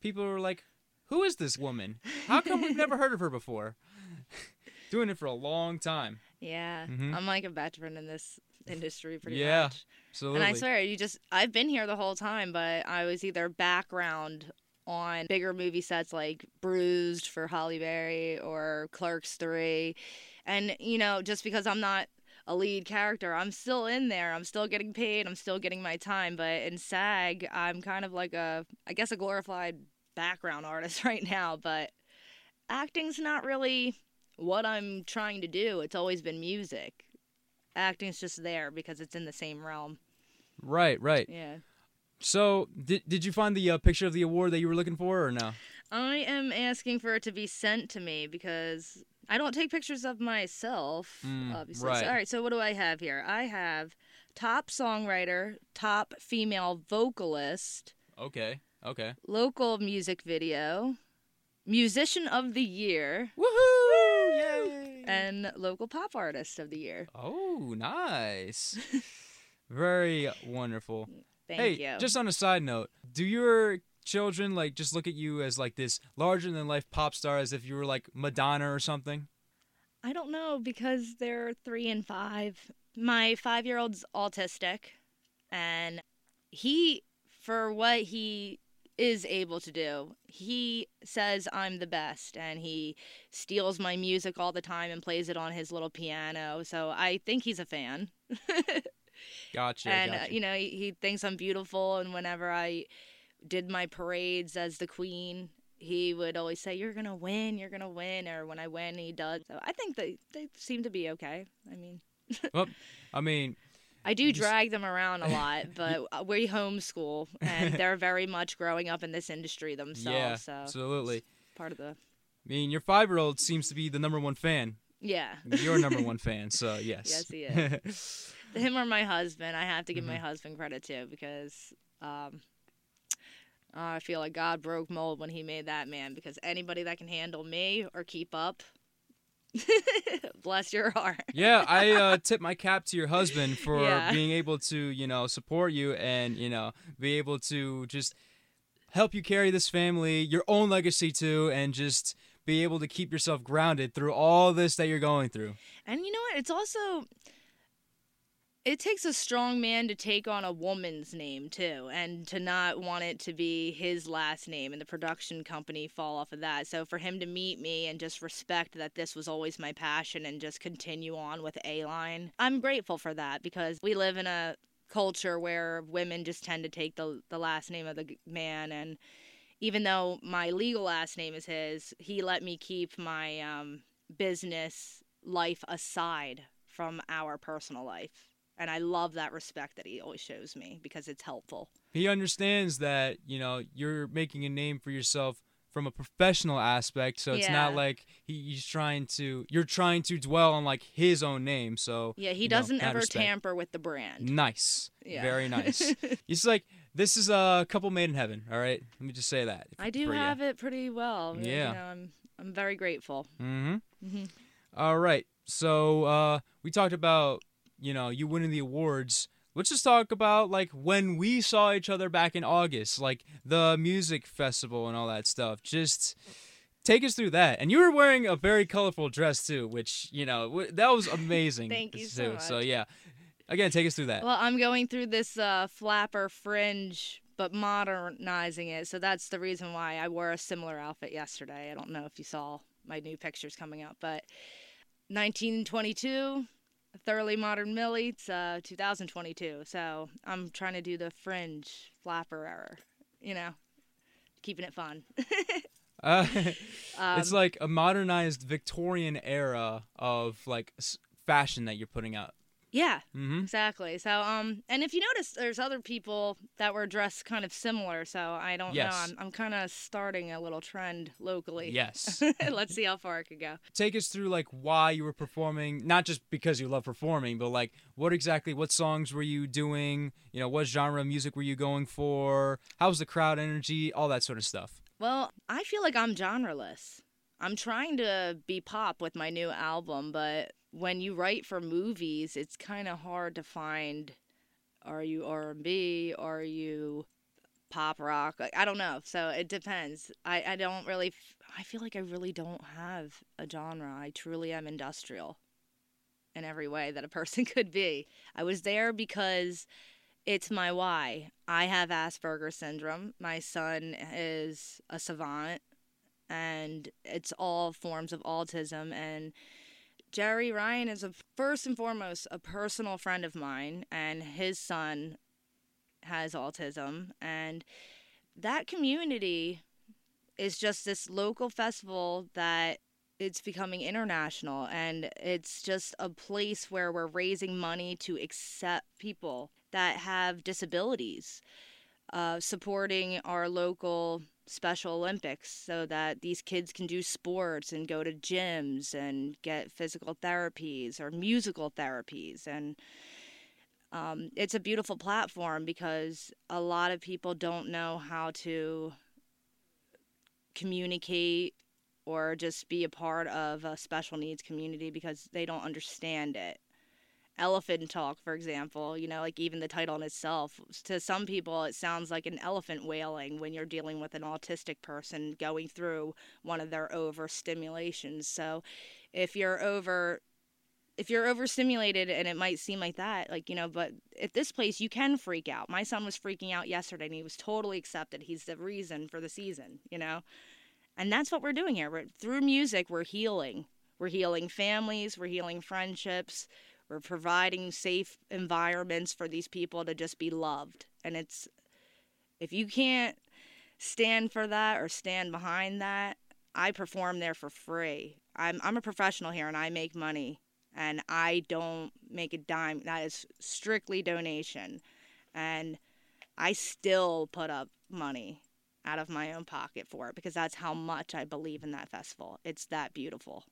people are like, "Who is this woman? How come we've never heard of her before?" Doing it for a long time. Yeah, Mhm. I'm like a veteran in this industry pretty Yeah, much. Yeah, absolutely. And I swear, you just I've been here the whole time, but I was either background on bigger movie sets like Bruised for Halle Berry or Clerks 3. And you know, just because I'm not a lead character, I'm still in there. I'm still getting paid. I'm still getting my time, but in SAG, I'm kind of like a I guess a glorified background artist right now, but acting's not really what I'm trying to do. It's always been music. Acting's just there because it's in the same realm. right, right. Yeah. So, did did you find the uh, picture of the award that you were looking for, or no? I am asking for it to be sent to me because I don't take pictures of myself, Mm, obviously. right. So, all right, so what do I have here? I have top songwriter, top female vocalist, Okay, okay. local music video, musician of the year, Woohoo! Yay! Local pop artist of the year. oh, nice. Very wonderful. Mm, thank hey, you. just on a side note, do your children like just look at you as like this larger than life pop star as if you were like Madonna or something? I don't know because they're three and five. My five year old's autistic, and he, for what he is able to do, he says I'm the best, and he steals my music all the time and plays it on his little piano. So I think he's a fan. Gotcha. and uh, you know he, he thinks i'm beautiful and whenever i did my parades as the queen he would always say you're gonna win you're gonna win or when i win he does so i think they, they seem to be okay i mean well, I mean, i do drag them around a lot but uh, we homeschool and they're very much growing up in this industry themselves yeah, so absolutely. part of the I mean, your five-year-old seems to be the number one fan. yeah You're number one fan, so yes. Yes, he is. him or my husband. I have to give Mm-hmm. my husband credit too because um, I feel like God broke mold when He made that man. Because anybody that can handle me or keep up, bless your heart. yeah, I uh, tip my cap to your husband for Yeah. being able to, you know, support you and you know, be able to just help you carry this family, your own legacy too, and just be able to keep yourself grounded through all this that you're going through. And you know what? It's also it takes a strong man to take on a woman's name too and to not want it to be his last name and the production company fall off of that. So for him to meet me and just respect that this was always my passion and just continue on with Aline. I'm grateful for that because we live in a culture where women just tend to take the the last name of the man and even though my legal last name is his, he let me keep my um, business life aside from our personal life. And I love that respect that he always shows me because it's helpful. He understands that, you know, you're making a name for yourself from a professional aspect, so it's not like he, he's trying to you're trying to dwell on like his own name, so Yeah, he doesn't that ever respect. tamper with the brand. Nice. Yeah. Very nice. he's like this is a couple made in heaven. All right, let me just say that. I do have it pretty well. You Yeah. know, I'm I'm very grateful. Mm-hmm. Mhm. All right. So uh, we talked about you know you winning the awards. Let's just talk about like when we saw each other back in August, like the music festival and all that stuff. Just take us through that. And you were wearing a very colorful dress too, which you know w- that was amazing. Thank you too. so So much. yeah, again, take us through that. Well, I'm going through this uh, flapper fringe, but modernizing it. So that's the reason why I wore a similar outfit yesterday. I don't know if you saw my new pictures coming up, but 1922, thoroughly modern Millie. It's uh, 2022. So I'm trying to do the fringe flapper era, you know, keeping it fun. Uh, Um, it's like a modernized Victorian era of like fashion that you're putting out. Yeah, Mm-hmm. Exactly. So, um, and if you notice, there's other people that were dressed kind of similar. So I don't Yes. know. I'm, I'm kind of starting a little trend locally. Yes. Let's see how far it could go. take us through like why you were performing not just because you love performing but like what exactly what songs were you doing you know what genre of music were you going for How was the crowd energy all that sort of stuff Well, I feel like I'm genreless. I'm trying to be pop with my new album, but when you write for movies, it's kind of hard to find. Are you R&B? Are you pop rock? Like, I don't know. So it depends. I, I don't really. I feel like I really don't have a genre. I truly am industrial in every way that a person could be. I was there because it's my why. I have Asperger's syndrome. My son is a savant, and it's all forms of autism. And Jerry Ryan is a first and foremost a personal friend of mine, and his son has autism. And that community is just this local festival that it's becoming international and it's just a place where we're raising money to accept people that have disabilities uh, supporting our local special olympics so that these kids can do sports and go to gyms and get physical therapies or musical therapies and um, it's a beautiful platform because a lot of people don't know how to communicate or just be a part of a special needs community because they don't understand it. Elephant talk, for example, you know, like even the title in itself, to some people, it sounds like an elephant wailing when you're dealing with an autistic person going through one of their overstimulations. So if you're over if you're overstimulated and it might seem like that like you know but at this place you can freak out. My son was freaking out yesterday and he was totally accepted. He's the reason for the season you know? And that's what we're doing here. We're, through music we're healing. We're healing families we're healing friendships we're providing safe environments for these people to just be loved and it's if you can't stand for that or stand behind that i perform there for free i'm, I'm a professional here and i make money and I don't make a dime. That is strictly donation. And I still put up money out of my own pocket for it because that's how much I believe in that festival. It's that beautiful.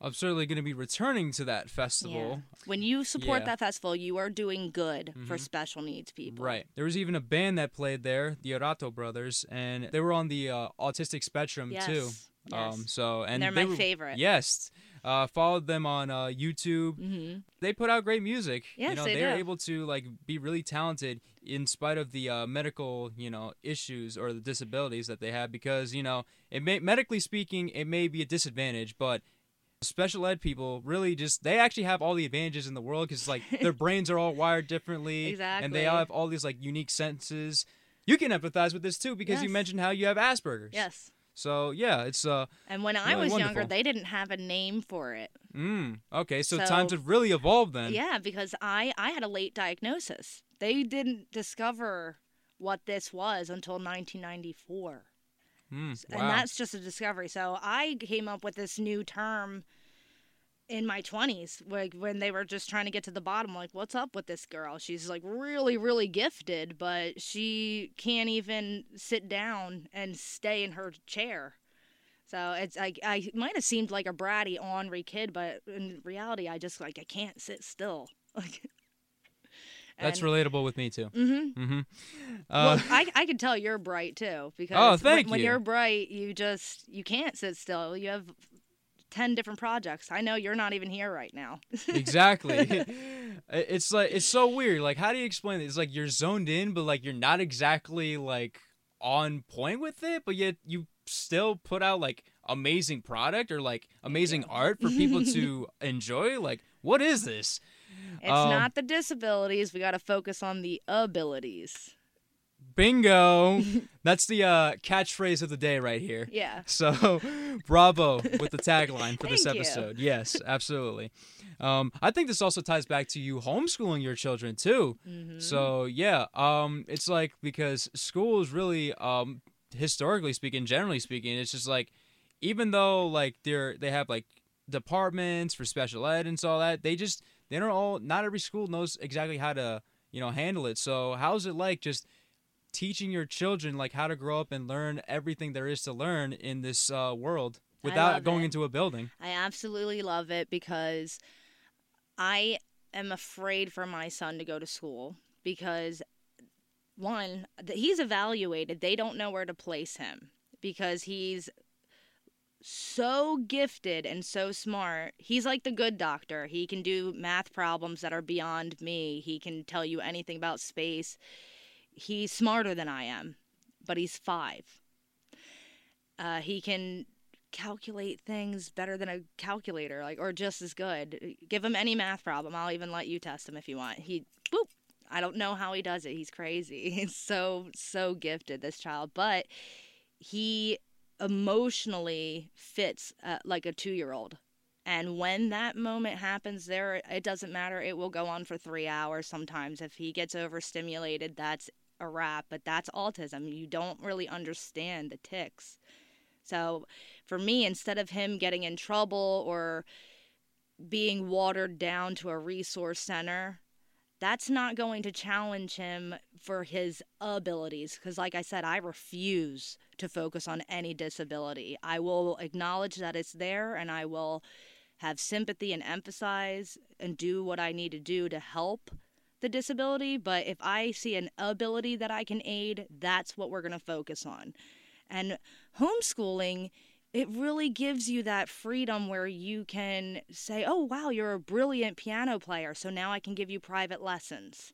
I'm certainly going to be returning to that festival When you support Yeah. that festival, you are doing good for Mhm. special needs people. Right. There was even a band that played there, the Orato Brothers, and they were on the uh, autistic spectrum Yes. too. Yes. Um. So and They're they my were- favorite. Yes. Uh, followed them on uh, YouTube. hmm They put out great music. Yes, you know, they are able to like be really talented in spite of the uh, medical, you know, issues or the disabilities that they have. Because you know, it may medically speaking, it may be a disadvantage, but special ed people really just they actually have all the advantages in the world because like their brains are all wired differently and they all have all these like unique senses you can empathize with this too because you mentioned how you have asperger's Yes. so yeah it's uh And when I was wonderful. younger, they didn't have a name for it. mm, okay so, So- times have really evolved then Yeah, because I I had a late diagnosis. They didn't discover what this was until 1994. Mm, And wow. that's just a discovery. So I came up with this new term in my 20s like when they were just trying to get to the bottom like what's up with this girl she's like really really gifted but she can't even sit down and stay in her chair so it's like i might have seemed like a bratty ornery kid but in reality i just like i can't sit still like that's relatable with me too mm-hmm mm-hmm well, uh, I, I can tell you're bright too because Oh, when- thank when you. you're bright, you just you can't sit still. You have ten different projects. I know you're not even here right now. exactly it's like it's so weird like how do you explain it it's like you're zoned in but like you're not exactly like on point with it but yet you still put out like amazing product or like amazing art for people to enjoy. Like, what is this? It's Um, not the disabilities. We got to focus on the abilities. Bingo. That's the uh, catchphrase of the day right here. Yeah. So, bravo with the tagline for this Thank you. episode. Yes, absolutely. Um, I think this also ties back to you homeschooling your children too. Mhm. So yeah, um, it's like because school is really, um, historically speaking, generally speaking, it's just like, even though like they're they have like departments for special ed and so all that, they just they don't all not every school knows exactly how to you know handle it. So how's it like just teaching your children like how to grow up and learn everything there is to learn in this uh, world without going it. into a building? I absolutely love it because I am afraid for my son to go to school because one, he's evaluated. They don't know where to place him because he's so gifted and so smart. He's like the good doctor. He can do math problems that are beyond me. He can tell you anything about space. He's smarter than I am, but he's five. Uh, he can calculate things better than a calculator, like or just as good. Give him any math problem. I'll even let you test him if you want. He boop. I don't know how he does it. He's crazy. He's so so gifted this child, but he emotionally fits uh, like a 2-year-old. And when that moment happens there it doesn't matter. It will go on for 3 hours sometimes if he gets overstimulated, that's a wrap, but that's autism. You don't really understand the ticks. So for me, instead of him getting in trouble or being watered down to a resource center, that's not going to challenge him for his abilities. Because, like I said, I refuse to focus on any disability. I will acknowledge that it's there and I will have sympathy and emphasize and do what I need to do to help the disability. But if I see an ability that I can aid, that's what we're going to focus on. And homeschooling, it really gives you that freedom where you can say, oh, wow, you're a brilliant piano player, so now I can give you private lessons.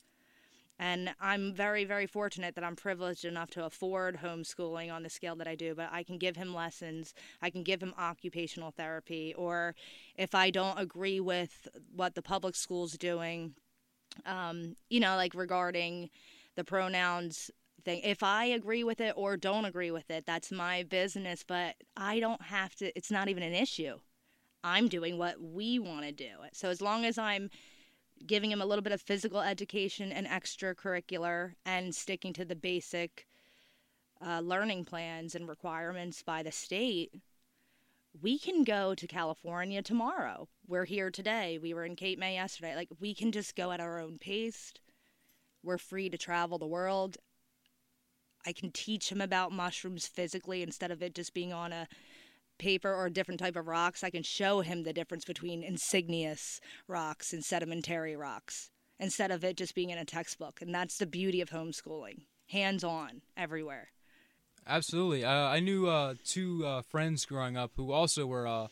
And I'm very, very fortunate that I'm privileged enough to afford homeschooling on the scale that I do, but I can give him lessons. I can give him occupational therapy. Or if I don't agree with what the public school's doing, um, you know, like regarding the pronouns thing. If I agree with it or don't agree with it, that's my business, but I don't have to, it's not even an issue. I'm doing what we want to do. So as long as I'm giving him a little bit of physical education and extracurricular and sticking to the basic uh, learning plans and requirements by the state, we can go to California tomorrow. We're here today. We were in Cape May yesterday. Like, we can just go at our own pace. We're free to travel the world. I can teach him about mushrooms physically instead of it just being on a paper or a different type of rocks. I can show him the difference between insigneous rocks and sedimentary rocks instead of it just being in a textbook. And that's the beauty of homeschooling hands on everywhere. Absolutely. Uh, I knew uh, two uh, friends growing up who also were uh,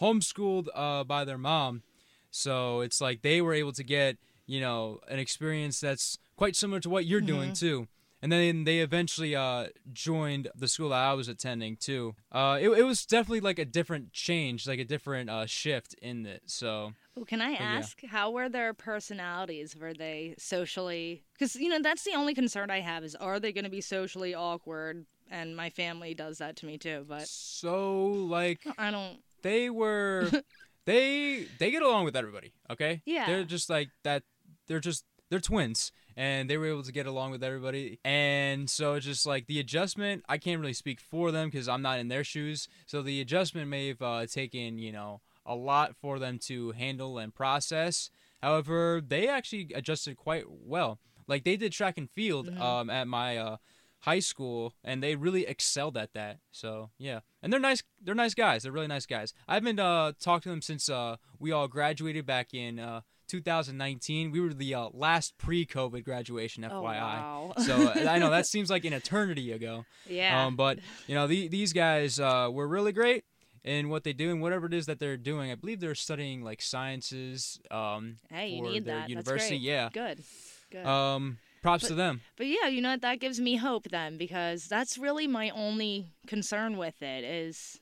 homeschooled uh, by their mom. So it's like they were able to get, you know, an experience that's quite similar to what you're doing too. And then they eventually uh, joined the school that I was attending too. Uh, it, it was definitely like a different change, like a different uh, shift in it. So Well, can I yeah. ask how were their personalities? Were they socially? Because you know that's the only concern I have is are they going to be socially awkward? And my family does that to me too. But so like I don't. they were they they get along with everybody okay Yeah. they're just like that they're just they're twins and they were able to get along with everybody. And so it's just like the adjustment i can't really speak for them because i'm not in their shoes. So the adjustment may have uh, taken you know a lot for them to handle and process. However they actually adjusted quite well. Like they did track and field Mhm. um, at my uh, high school and they really excelled at that. So yeah. And they're nice they're nice guys. They're really nice guys. I've been uh talked to them since uh we all graduated back in uh 2019 we were the uh, last pre-covid graduation fyi Oh wow. so uh, i know that seems like an eternity ago yeah. um but you know the, these guys uh were really great in what they do and whatever it is that they're doing i believe they're studying like sciences um hey, you for need their that. university yeah Good. Good. um, Props to them. But yeah, you know what? That gives me hope then because that's really my only concern with it is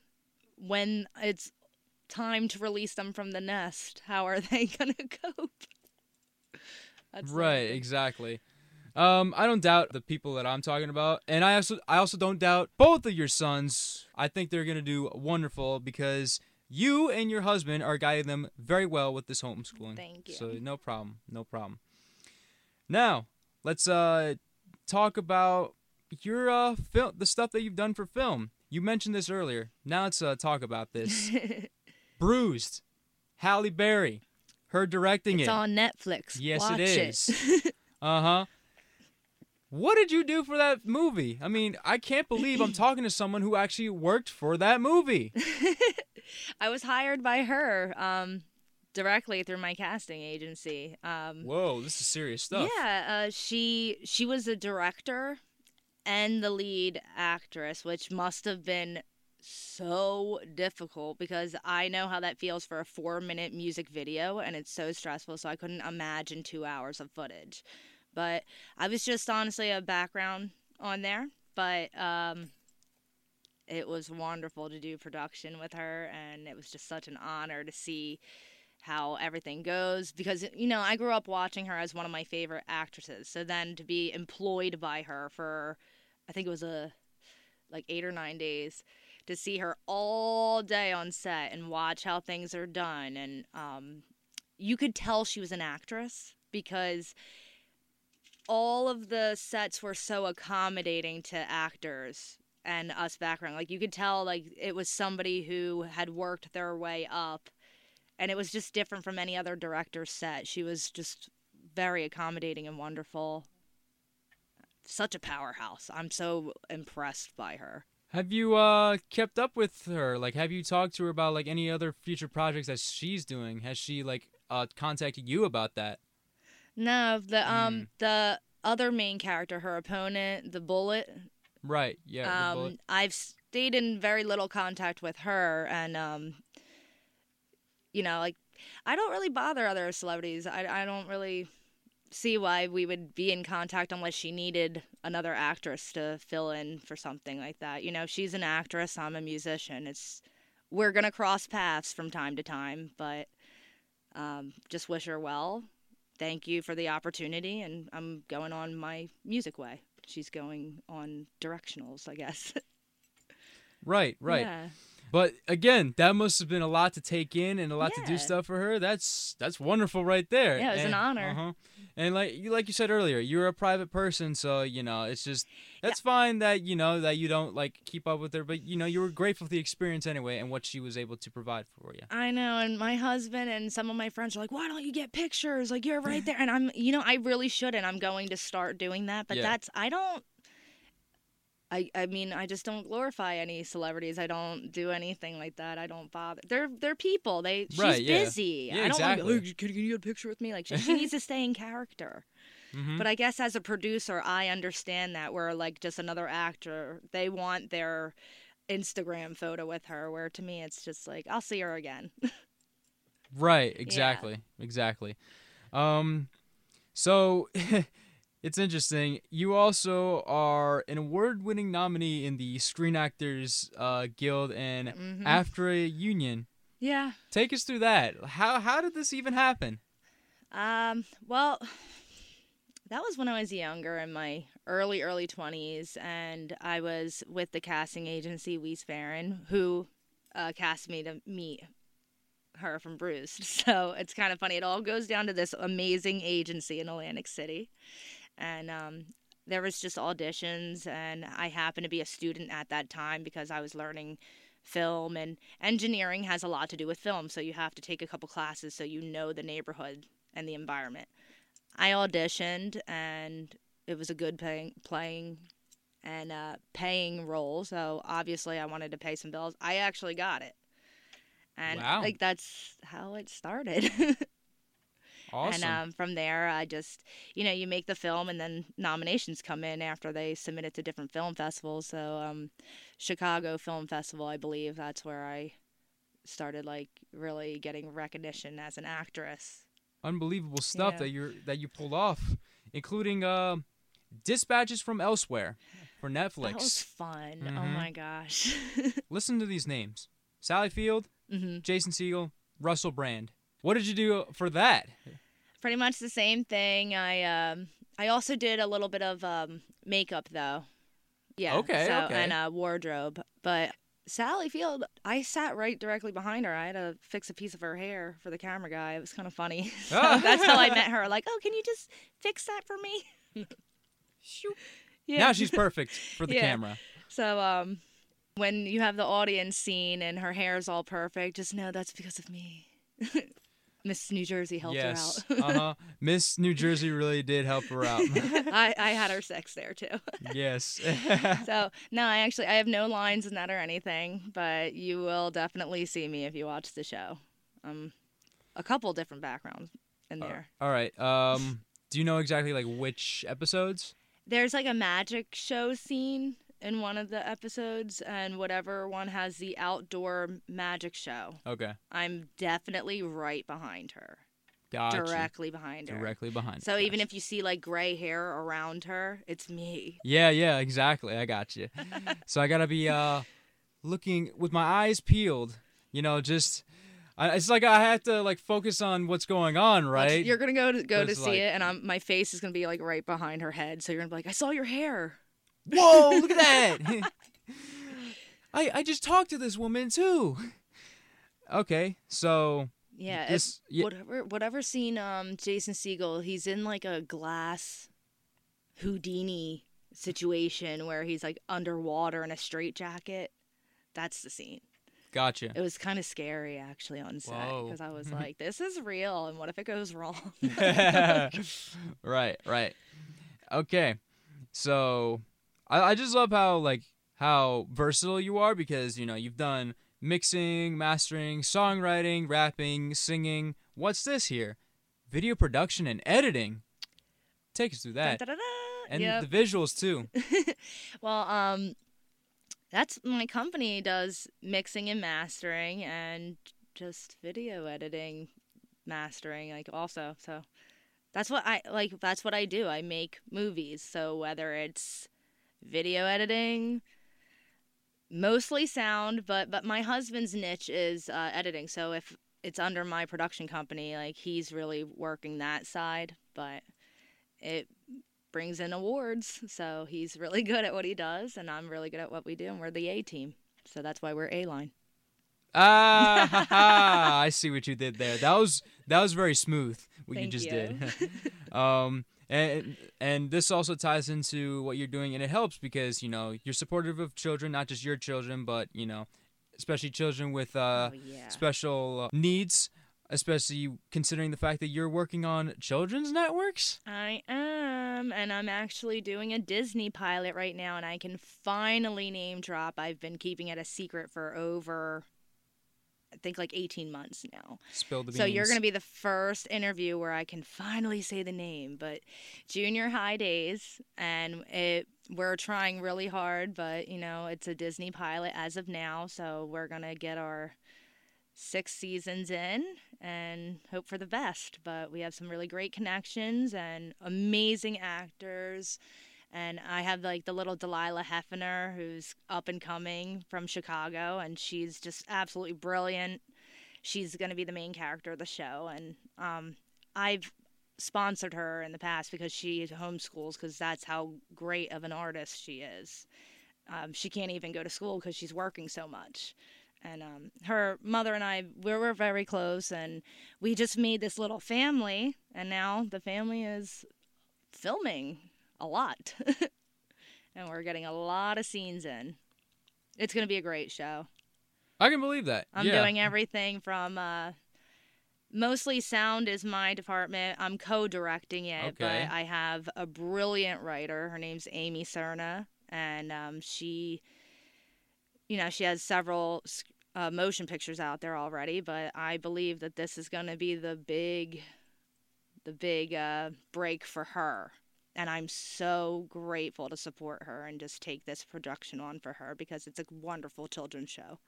when it's time to release them from the nest, how are they going to cope? That's right, exactly. Um, I don't doubt the people that I'm talking about, and I also I also don't doubt both of your sons. I think they're gonna do wonderful because you and your husband are guiding them very well with this homeschooling. Thank you. So no problem, no problem. Now let's uh talk about your uh film, the stuff that you've done for film. You mentioned this earlier. Now let's uh, talk about this. Bruised, Halle Berry, her directing it's it. on Netflix. Yes, Watch it is. Uh huh. What did you do for that movie? I mean, I can't believe I'm talking to someone who actually worked for that movie. I was hired by her um, directly through my casting agency. Um, Whoa, this is serious stuff. Yeah, uh, she she was the director and the lead actress, which must have been so difficult because I know how that feels for a four minute music video, and it's so stressful. So I couldn't imagine two hours of footage. But I was just honestly a background on there, but um, it was wonderful to do production with her, and it was just such an honor to see how everything goes because you know I grew up watching her as one of my favorite actresses. So then to be employed by her for I think it was a like 8 or 9 days to see her all day on set and watch how things are done and um you could tell she was an actress because all of the sets were so accommodating to actors and us background like you could tell like it was somebody who had worked their way up and it was just different from any other director's set. She was just very accommodating and wonderful. Such a powerhouse. I'm so impressed by her. Have you uh kept up with her? Like, have you talked to her about like any other future projects that she's doing? Has she like uh contacted you about that? No, the um the other main character, her opponent, the bullet. Right. Yeah. um. I've stayed in very little contact with her, and um, you know, like I don't really bother other celebrities. I I don't really see why we would be in contact unless she needed another actress to fill in for something like that. You know, she's an actress, I'm a musician. It's we're gonna cross paths from time to time, but um, just wish her well. Thank you for the opportunity, and I'm going on my music way. She's going on directionals, I guess. Right. Right. Yeah. But again, that must have been a lot to take in and a lot to do stuff for her. That's that's wonderful right there. Yeah, it was an honor. Uh-huh. And like you like you said earlier, you're a private person, so you know it's just that's fine that you know that you don't like keep up with her, but you know you were grateful for the experience anyway and what she was able to provide for you. I know, and my husband and some of my friends are like, "Why don't you get pictures? Like you're right there." And I'm, you know, I really should, and I'm going to start doing that. But Yeah. that's I don't. I, I mean I just don't glorify any celebrities. I don't do anything like that. I don't bother. They're they're people. They she's Right, yeah. busy. Yeah, I don't exactly. want to. Hey, can, can you get a picture with me? Like she, she needs to stay in character. Mhm. But I guess as a producer, I understand that we're like just another actor. They want their Instagram photo with her. Where to me, it's just like I'll see her again. Right, exactly. Exactly. Um so it's interesting. You also are an award-winning nominee in the Screen Actors uh, Guild and Mhm. AFTRA Union. yeah. Take us through that. How how did this even happen? Um. Well, that was when I was younger, in my early early twenties, and I was with the casting agency Weiss Farron, who uh, cast me to meet her from Bruised. So it's kind of funny. It all goes down to this amazing agency in Atlantic City, and um, there was just auditions, and I happened to be a student at that time because I was learning film and engineering has a lot to do with film so you have to take a couple classes so you know the neighborhood and the environment. I auditioned and it was a good paying playing and uh, paying role so obviously i wanted to pay some bills. I actually got it. And Wow. like that's how it started Awesome. and um, from there, I just, you know, you make the film and then nominations come in after they submit it to different film festivals. So, um, Chicago Film Festival, I believe that's where I started like really getting recognition as an actress. Unbelievable stuff Yeah. that you're that you pulled off, including uh Dispatches from Elsewhere for Netflix. That was fun. Oh Mhm. my gosh. Listen to these names: Sally Field, hmm Jason Segel, Russell Brand. What did you do for that? Pretty much the same thing. I um I also did a little bit of um makeup though. Yeah. Okay, So okay. and uh, wardrobe, but. Sally Field, I sat right directly behind her. I had to fix a piece of her hair for the camera guy. It was kind of funny. so Oh. that's how I met her. Like, oh, can you just fix that for me? yeah. Now she's perfect for the Yeah. camera. So um, when you have the audience scene and her hair is all perfect, just know that's because of me. Miss New Jersey helped yes. her out. uh huh. Miss New Jersey really did help her out. I, I had her sex there too. yes. so no, I actually I have no lines in that or anything, but you will definitely see me if you watch the show. Um, a couple different backgrounds in there. All right. Um, do you know exactly like which episodes? There's like a magic show scene in one of the episodes, and whatever one has the outdoor magic show. Okay. I'm definitely right behind her. Gotcha. Directly behind her. Directly behind. So even if you see like gray hair around her, it's me. Yeah, yeah, exactly. I got you. so I gotta be uh looking with my eyes peeled. You know, just I, it's like I have to like focus on what's going on, right? You're gonna go to go to see like- it, and I'm, my face is gonna be like right behind her head. So you're gonna be like, I saw your hair. Whoa! Look at that. I I just talked to this woman too. Okay, so Yeah. this yeah, whatever whatever scene um Jason Segel, he's in like a glass Houdini situation where he's like underwater in a straitjacket. That's the scene. gotcha. It was kind of scary actually on set because I was like, "This is real, and what if it goes wrong?" right, right. Okay, so I, I just love how like how versatile you are because you know you've done mixing, mastering, songwriting, rapping, singing. What's this here? Video production and editing. Take us through that, Da-da-da-da. and Yep. the visuals too. Well, um, that's my company does mixing and mastering and just video editing, mastering, like also. So that's what I like. That's what I do. I make movies. So whether it's video editing, mostly sound, but but my husband's niche is uh, editing. So if it's under my production company, like he's really working that side, but it brings in awards. So he's really good at what he does, and I'm really good at what we do, and we're the A team. So that's why we're A line. Ah, ha, ha, I see what you did there. That was that was very smooth. What you just you. did. um, and and this also ties into what you're doing, and it helps because you know you're supportive of children, not just your children, but you know, especially children with uh, oh yeah. special uh, needs. Especially considering the fact that you're working on children's networks. I am, and I'm actually doing a Disney pilot right now, and I can finally name drop. I've been keeping it a secret for over, I think, like 18 months now. Spill the beans. So you're going to be the first interview where I can finally say the name. But Junior High Days, and it we're trying really hard, but you know it's a Disney pilot as of now, so we're gonna get our six seasons in and hope for the best. But we have some really great connections and amazing actors. And I have like the little Delilah Heffner who's up and coming from Chicago, and she's just absolutely brilliant. She's going to be the main character of the show and um, i've sponsored her in the past because she homeschools because that's how great of an artist she is. Um, she can't even go to school because she's working so much. And um, her mother and i we were very close and we just made this little family and now the family is filming a lot and we're getting a lot of scenes in it's going to be a great show I can believe that. I'm yeah. doing everything from uh, mostly sound is my department. I'm co-directing it, Okay. but I have a brilliant writer. Her name's Amy Cerna, and um, she, you know, she has several uh, motion pictures out there already. But I believe that this is going to be the big, the big uh, break for her. And I'm so grateful to support her and just take this production on for her because it's a wonderful children's show.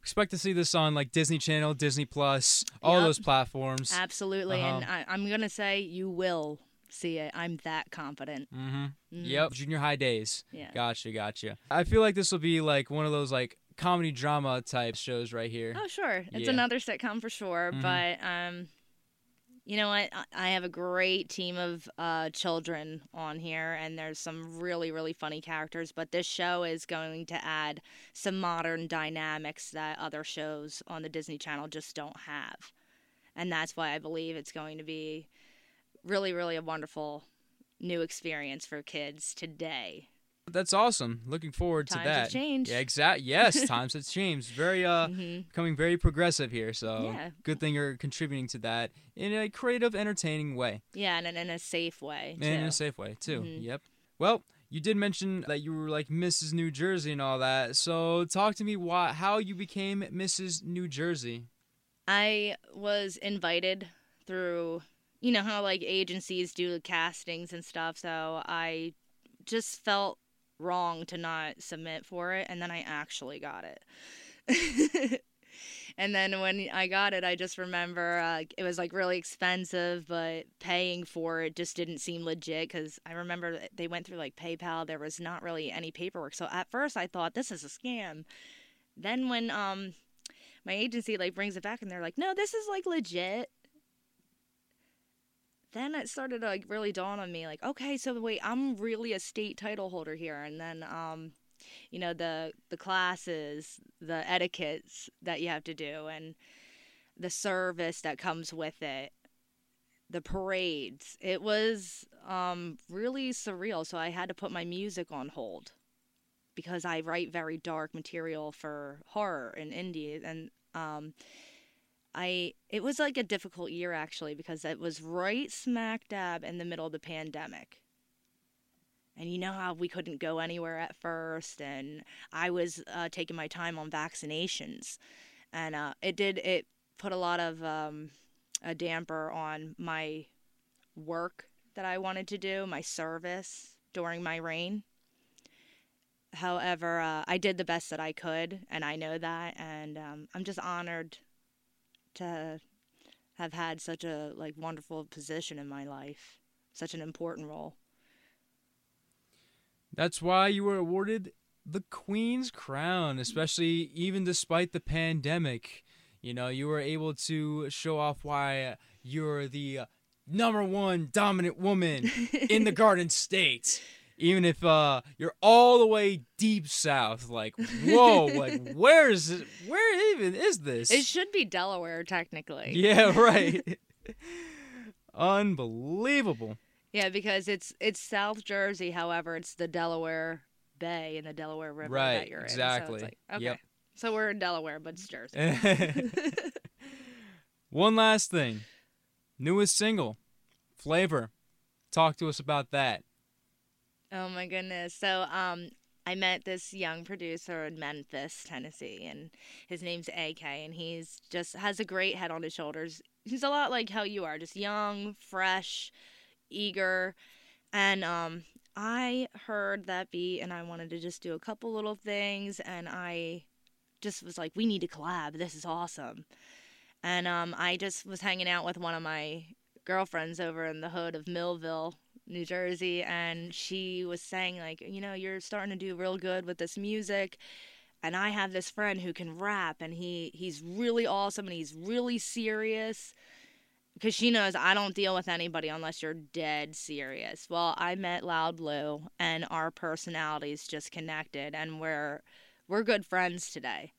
Expect to see this on like Disney Channel, Disney Plus, all Yep. those platforms. Absolutely, and I, I'm gonna say you will see it. I'm that confident. Mm-hmm. Mhm. Yep. Junior high days. Yeah. Gotcha, gotcha. I feel like this will be like one of those like comedy drama type shows right here. Oh, sure. It's Yeah. another sitcom for sure. Mhm. But um, you know what? I- have a great team of uh, children on here, and there's some really, really funny characters. But this show is going to add some modern dynamics that other shows on the Disney Channel just don't have. And that's why I believe it's going to be really, really a wonderful new experience for kids today. That's awesome. Looking forward to Times that. have changed. Yeah, exact. Yes, times have changed. Very uh, hmm becoming very progressive here. So Yeah. good thing you're contributing to that in a creative, entertaining way, Yeah, and in- in a safe way. and in a safe way too. Mhm. Yep. Well, you did mention that you were like Mrs. New Jersey and all that. So talk to me why how you became Mrs. New Jersey. I was invited through, you know how like agencies do the castings and stuff. So I just felt wrong to not submit for it, and then I actually got it. and then when I got it, I just remember uh, it was like really expensive, but paying for it just didn't seem legit because I remember they went through like PayPal. There was not really any paperwork. So at first I thought this is a scam. Then when um my agency like brings it back and they're like, no, this is like legit. Then it started to like really dawn on me, like, okay, so wait, I'm really a state title holder here, and then um, you know the the classes, the etiquettes that you have to do, and the service that comes with it, the parades. It was um really surreal. So I had to put my music on hold because I write very dark material for horror and indie and um I it was like a difficult year actually because it was right smack dab in the middle of the pandemic. And you know how we couldn't go anywhere at first and I was uh, taking my time on vaccinations and uh, it did it put a lot of um, a damper on my work that I wanted to do, my service during my reign. However, uh, I did the best that I could, and I know that, and um, I'm just honored to have had such a like wonderful position in my life, such an important role. That's why you were awarded the Queen's Crown, especially even despite the pandemic. You know, you were able to show off why you're the uh, number one dominant woman in the Garden State. Even if uh, you're all the way deep south, like whoa, like where is it? Where even is this? It should be Delaware technically. yeah, right. Unbelievable. Yeah, because it's it's South Jersey. However, it's the Delaware Bay and the Delaware River Right, that you're in. So exactly. like, okay. Yep. So we're in Delaware, but it's Jersey. One last thing. Newest single, Flavor. Talk to us about that. Oh my goodness. So um I met this young producer in Memphis, Tennessee, and his name's AK and he's just has a great head on his shoulders. He's a lot like how you are, just young, fresh, eager. And um I heard that beat and I wanted to just do a couple little things and I just was like, we need to collab. This is awesome. And um I just was hanging out with one of my girlfriends over in the hood of Millville, New Jersey, and she was saying like, you know, you're starting to do real good with this music. And I have this friend who can rap, and he he's really awesome, and he's really serious. Because she knows I don't deal with anybody unless you're dead serious. Well, I met Loud Lou, and our personalities just connected, and we're we're good friends today.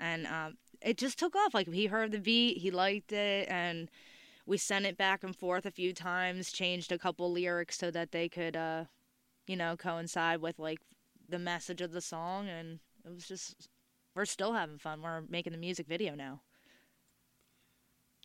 And um, it just took off. Like he heard the beat, he liked it, and we sent it back and forth a few times, changed a couple lyrics so that they could, uh, you know, coincide with like the message of the song, and it was just we're still having fun. We're making the music video now.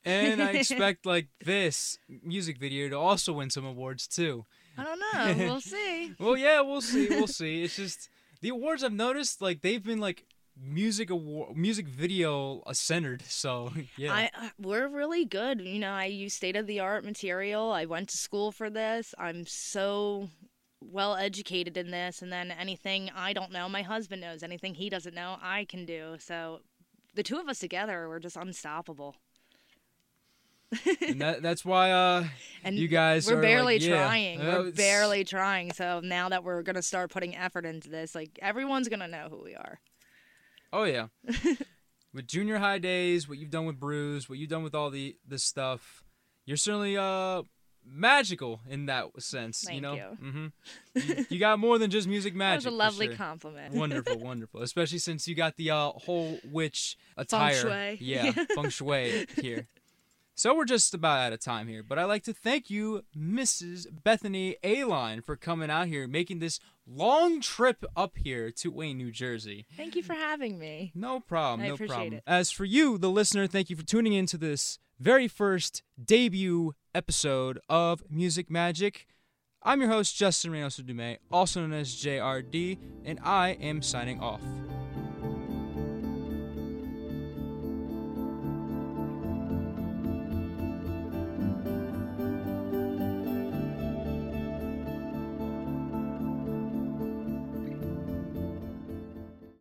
And I expect like this music video to also win some awards too. I don't know. We'll see. Well, yeah, we'll see. We'll see. It's just the awards I've noticed like they've been like music award, music video centered. So yeah, I, we're really good. You know, I use state of the art material. I went to school for this. I'm so well educated in this and then anything I don't know, my husband knows. Anything he doesn't know, I can do. So the two of us together, we're just unstoppable. and that, that's why uh, and you guys we're are barely like, trying. we're it's- barely trying. So now that we're gonna start putting effort into this, like everyone's gonna know who we are. Oh yeah. with junior high days, what you've done with Bruise, what you've done with all the this stuff, you're certainly uh magical in that sense. Thank you know, you. hmm you, you got more than just music That magic. was a lovely sure. compliment. wonderful, wonderful. Especially since you got the uh, whole witch attire. shui. Yeah, feng shui here. So we're just about out of time here, but I'd like to thank you, Mrs. Bethany Aline, for coming out here, making this long trip up here to Wayne, New Jersey. Thank you for having me. No problem. I no appreciate problem. it. As for you, the listener, thank you for tuning in to this very first debut episode of Music Magic. I'm your host, Justin Reynoso-Dumé, also known as JRD, and I am signing off.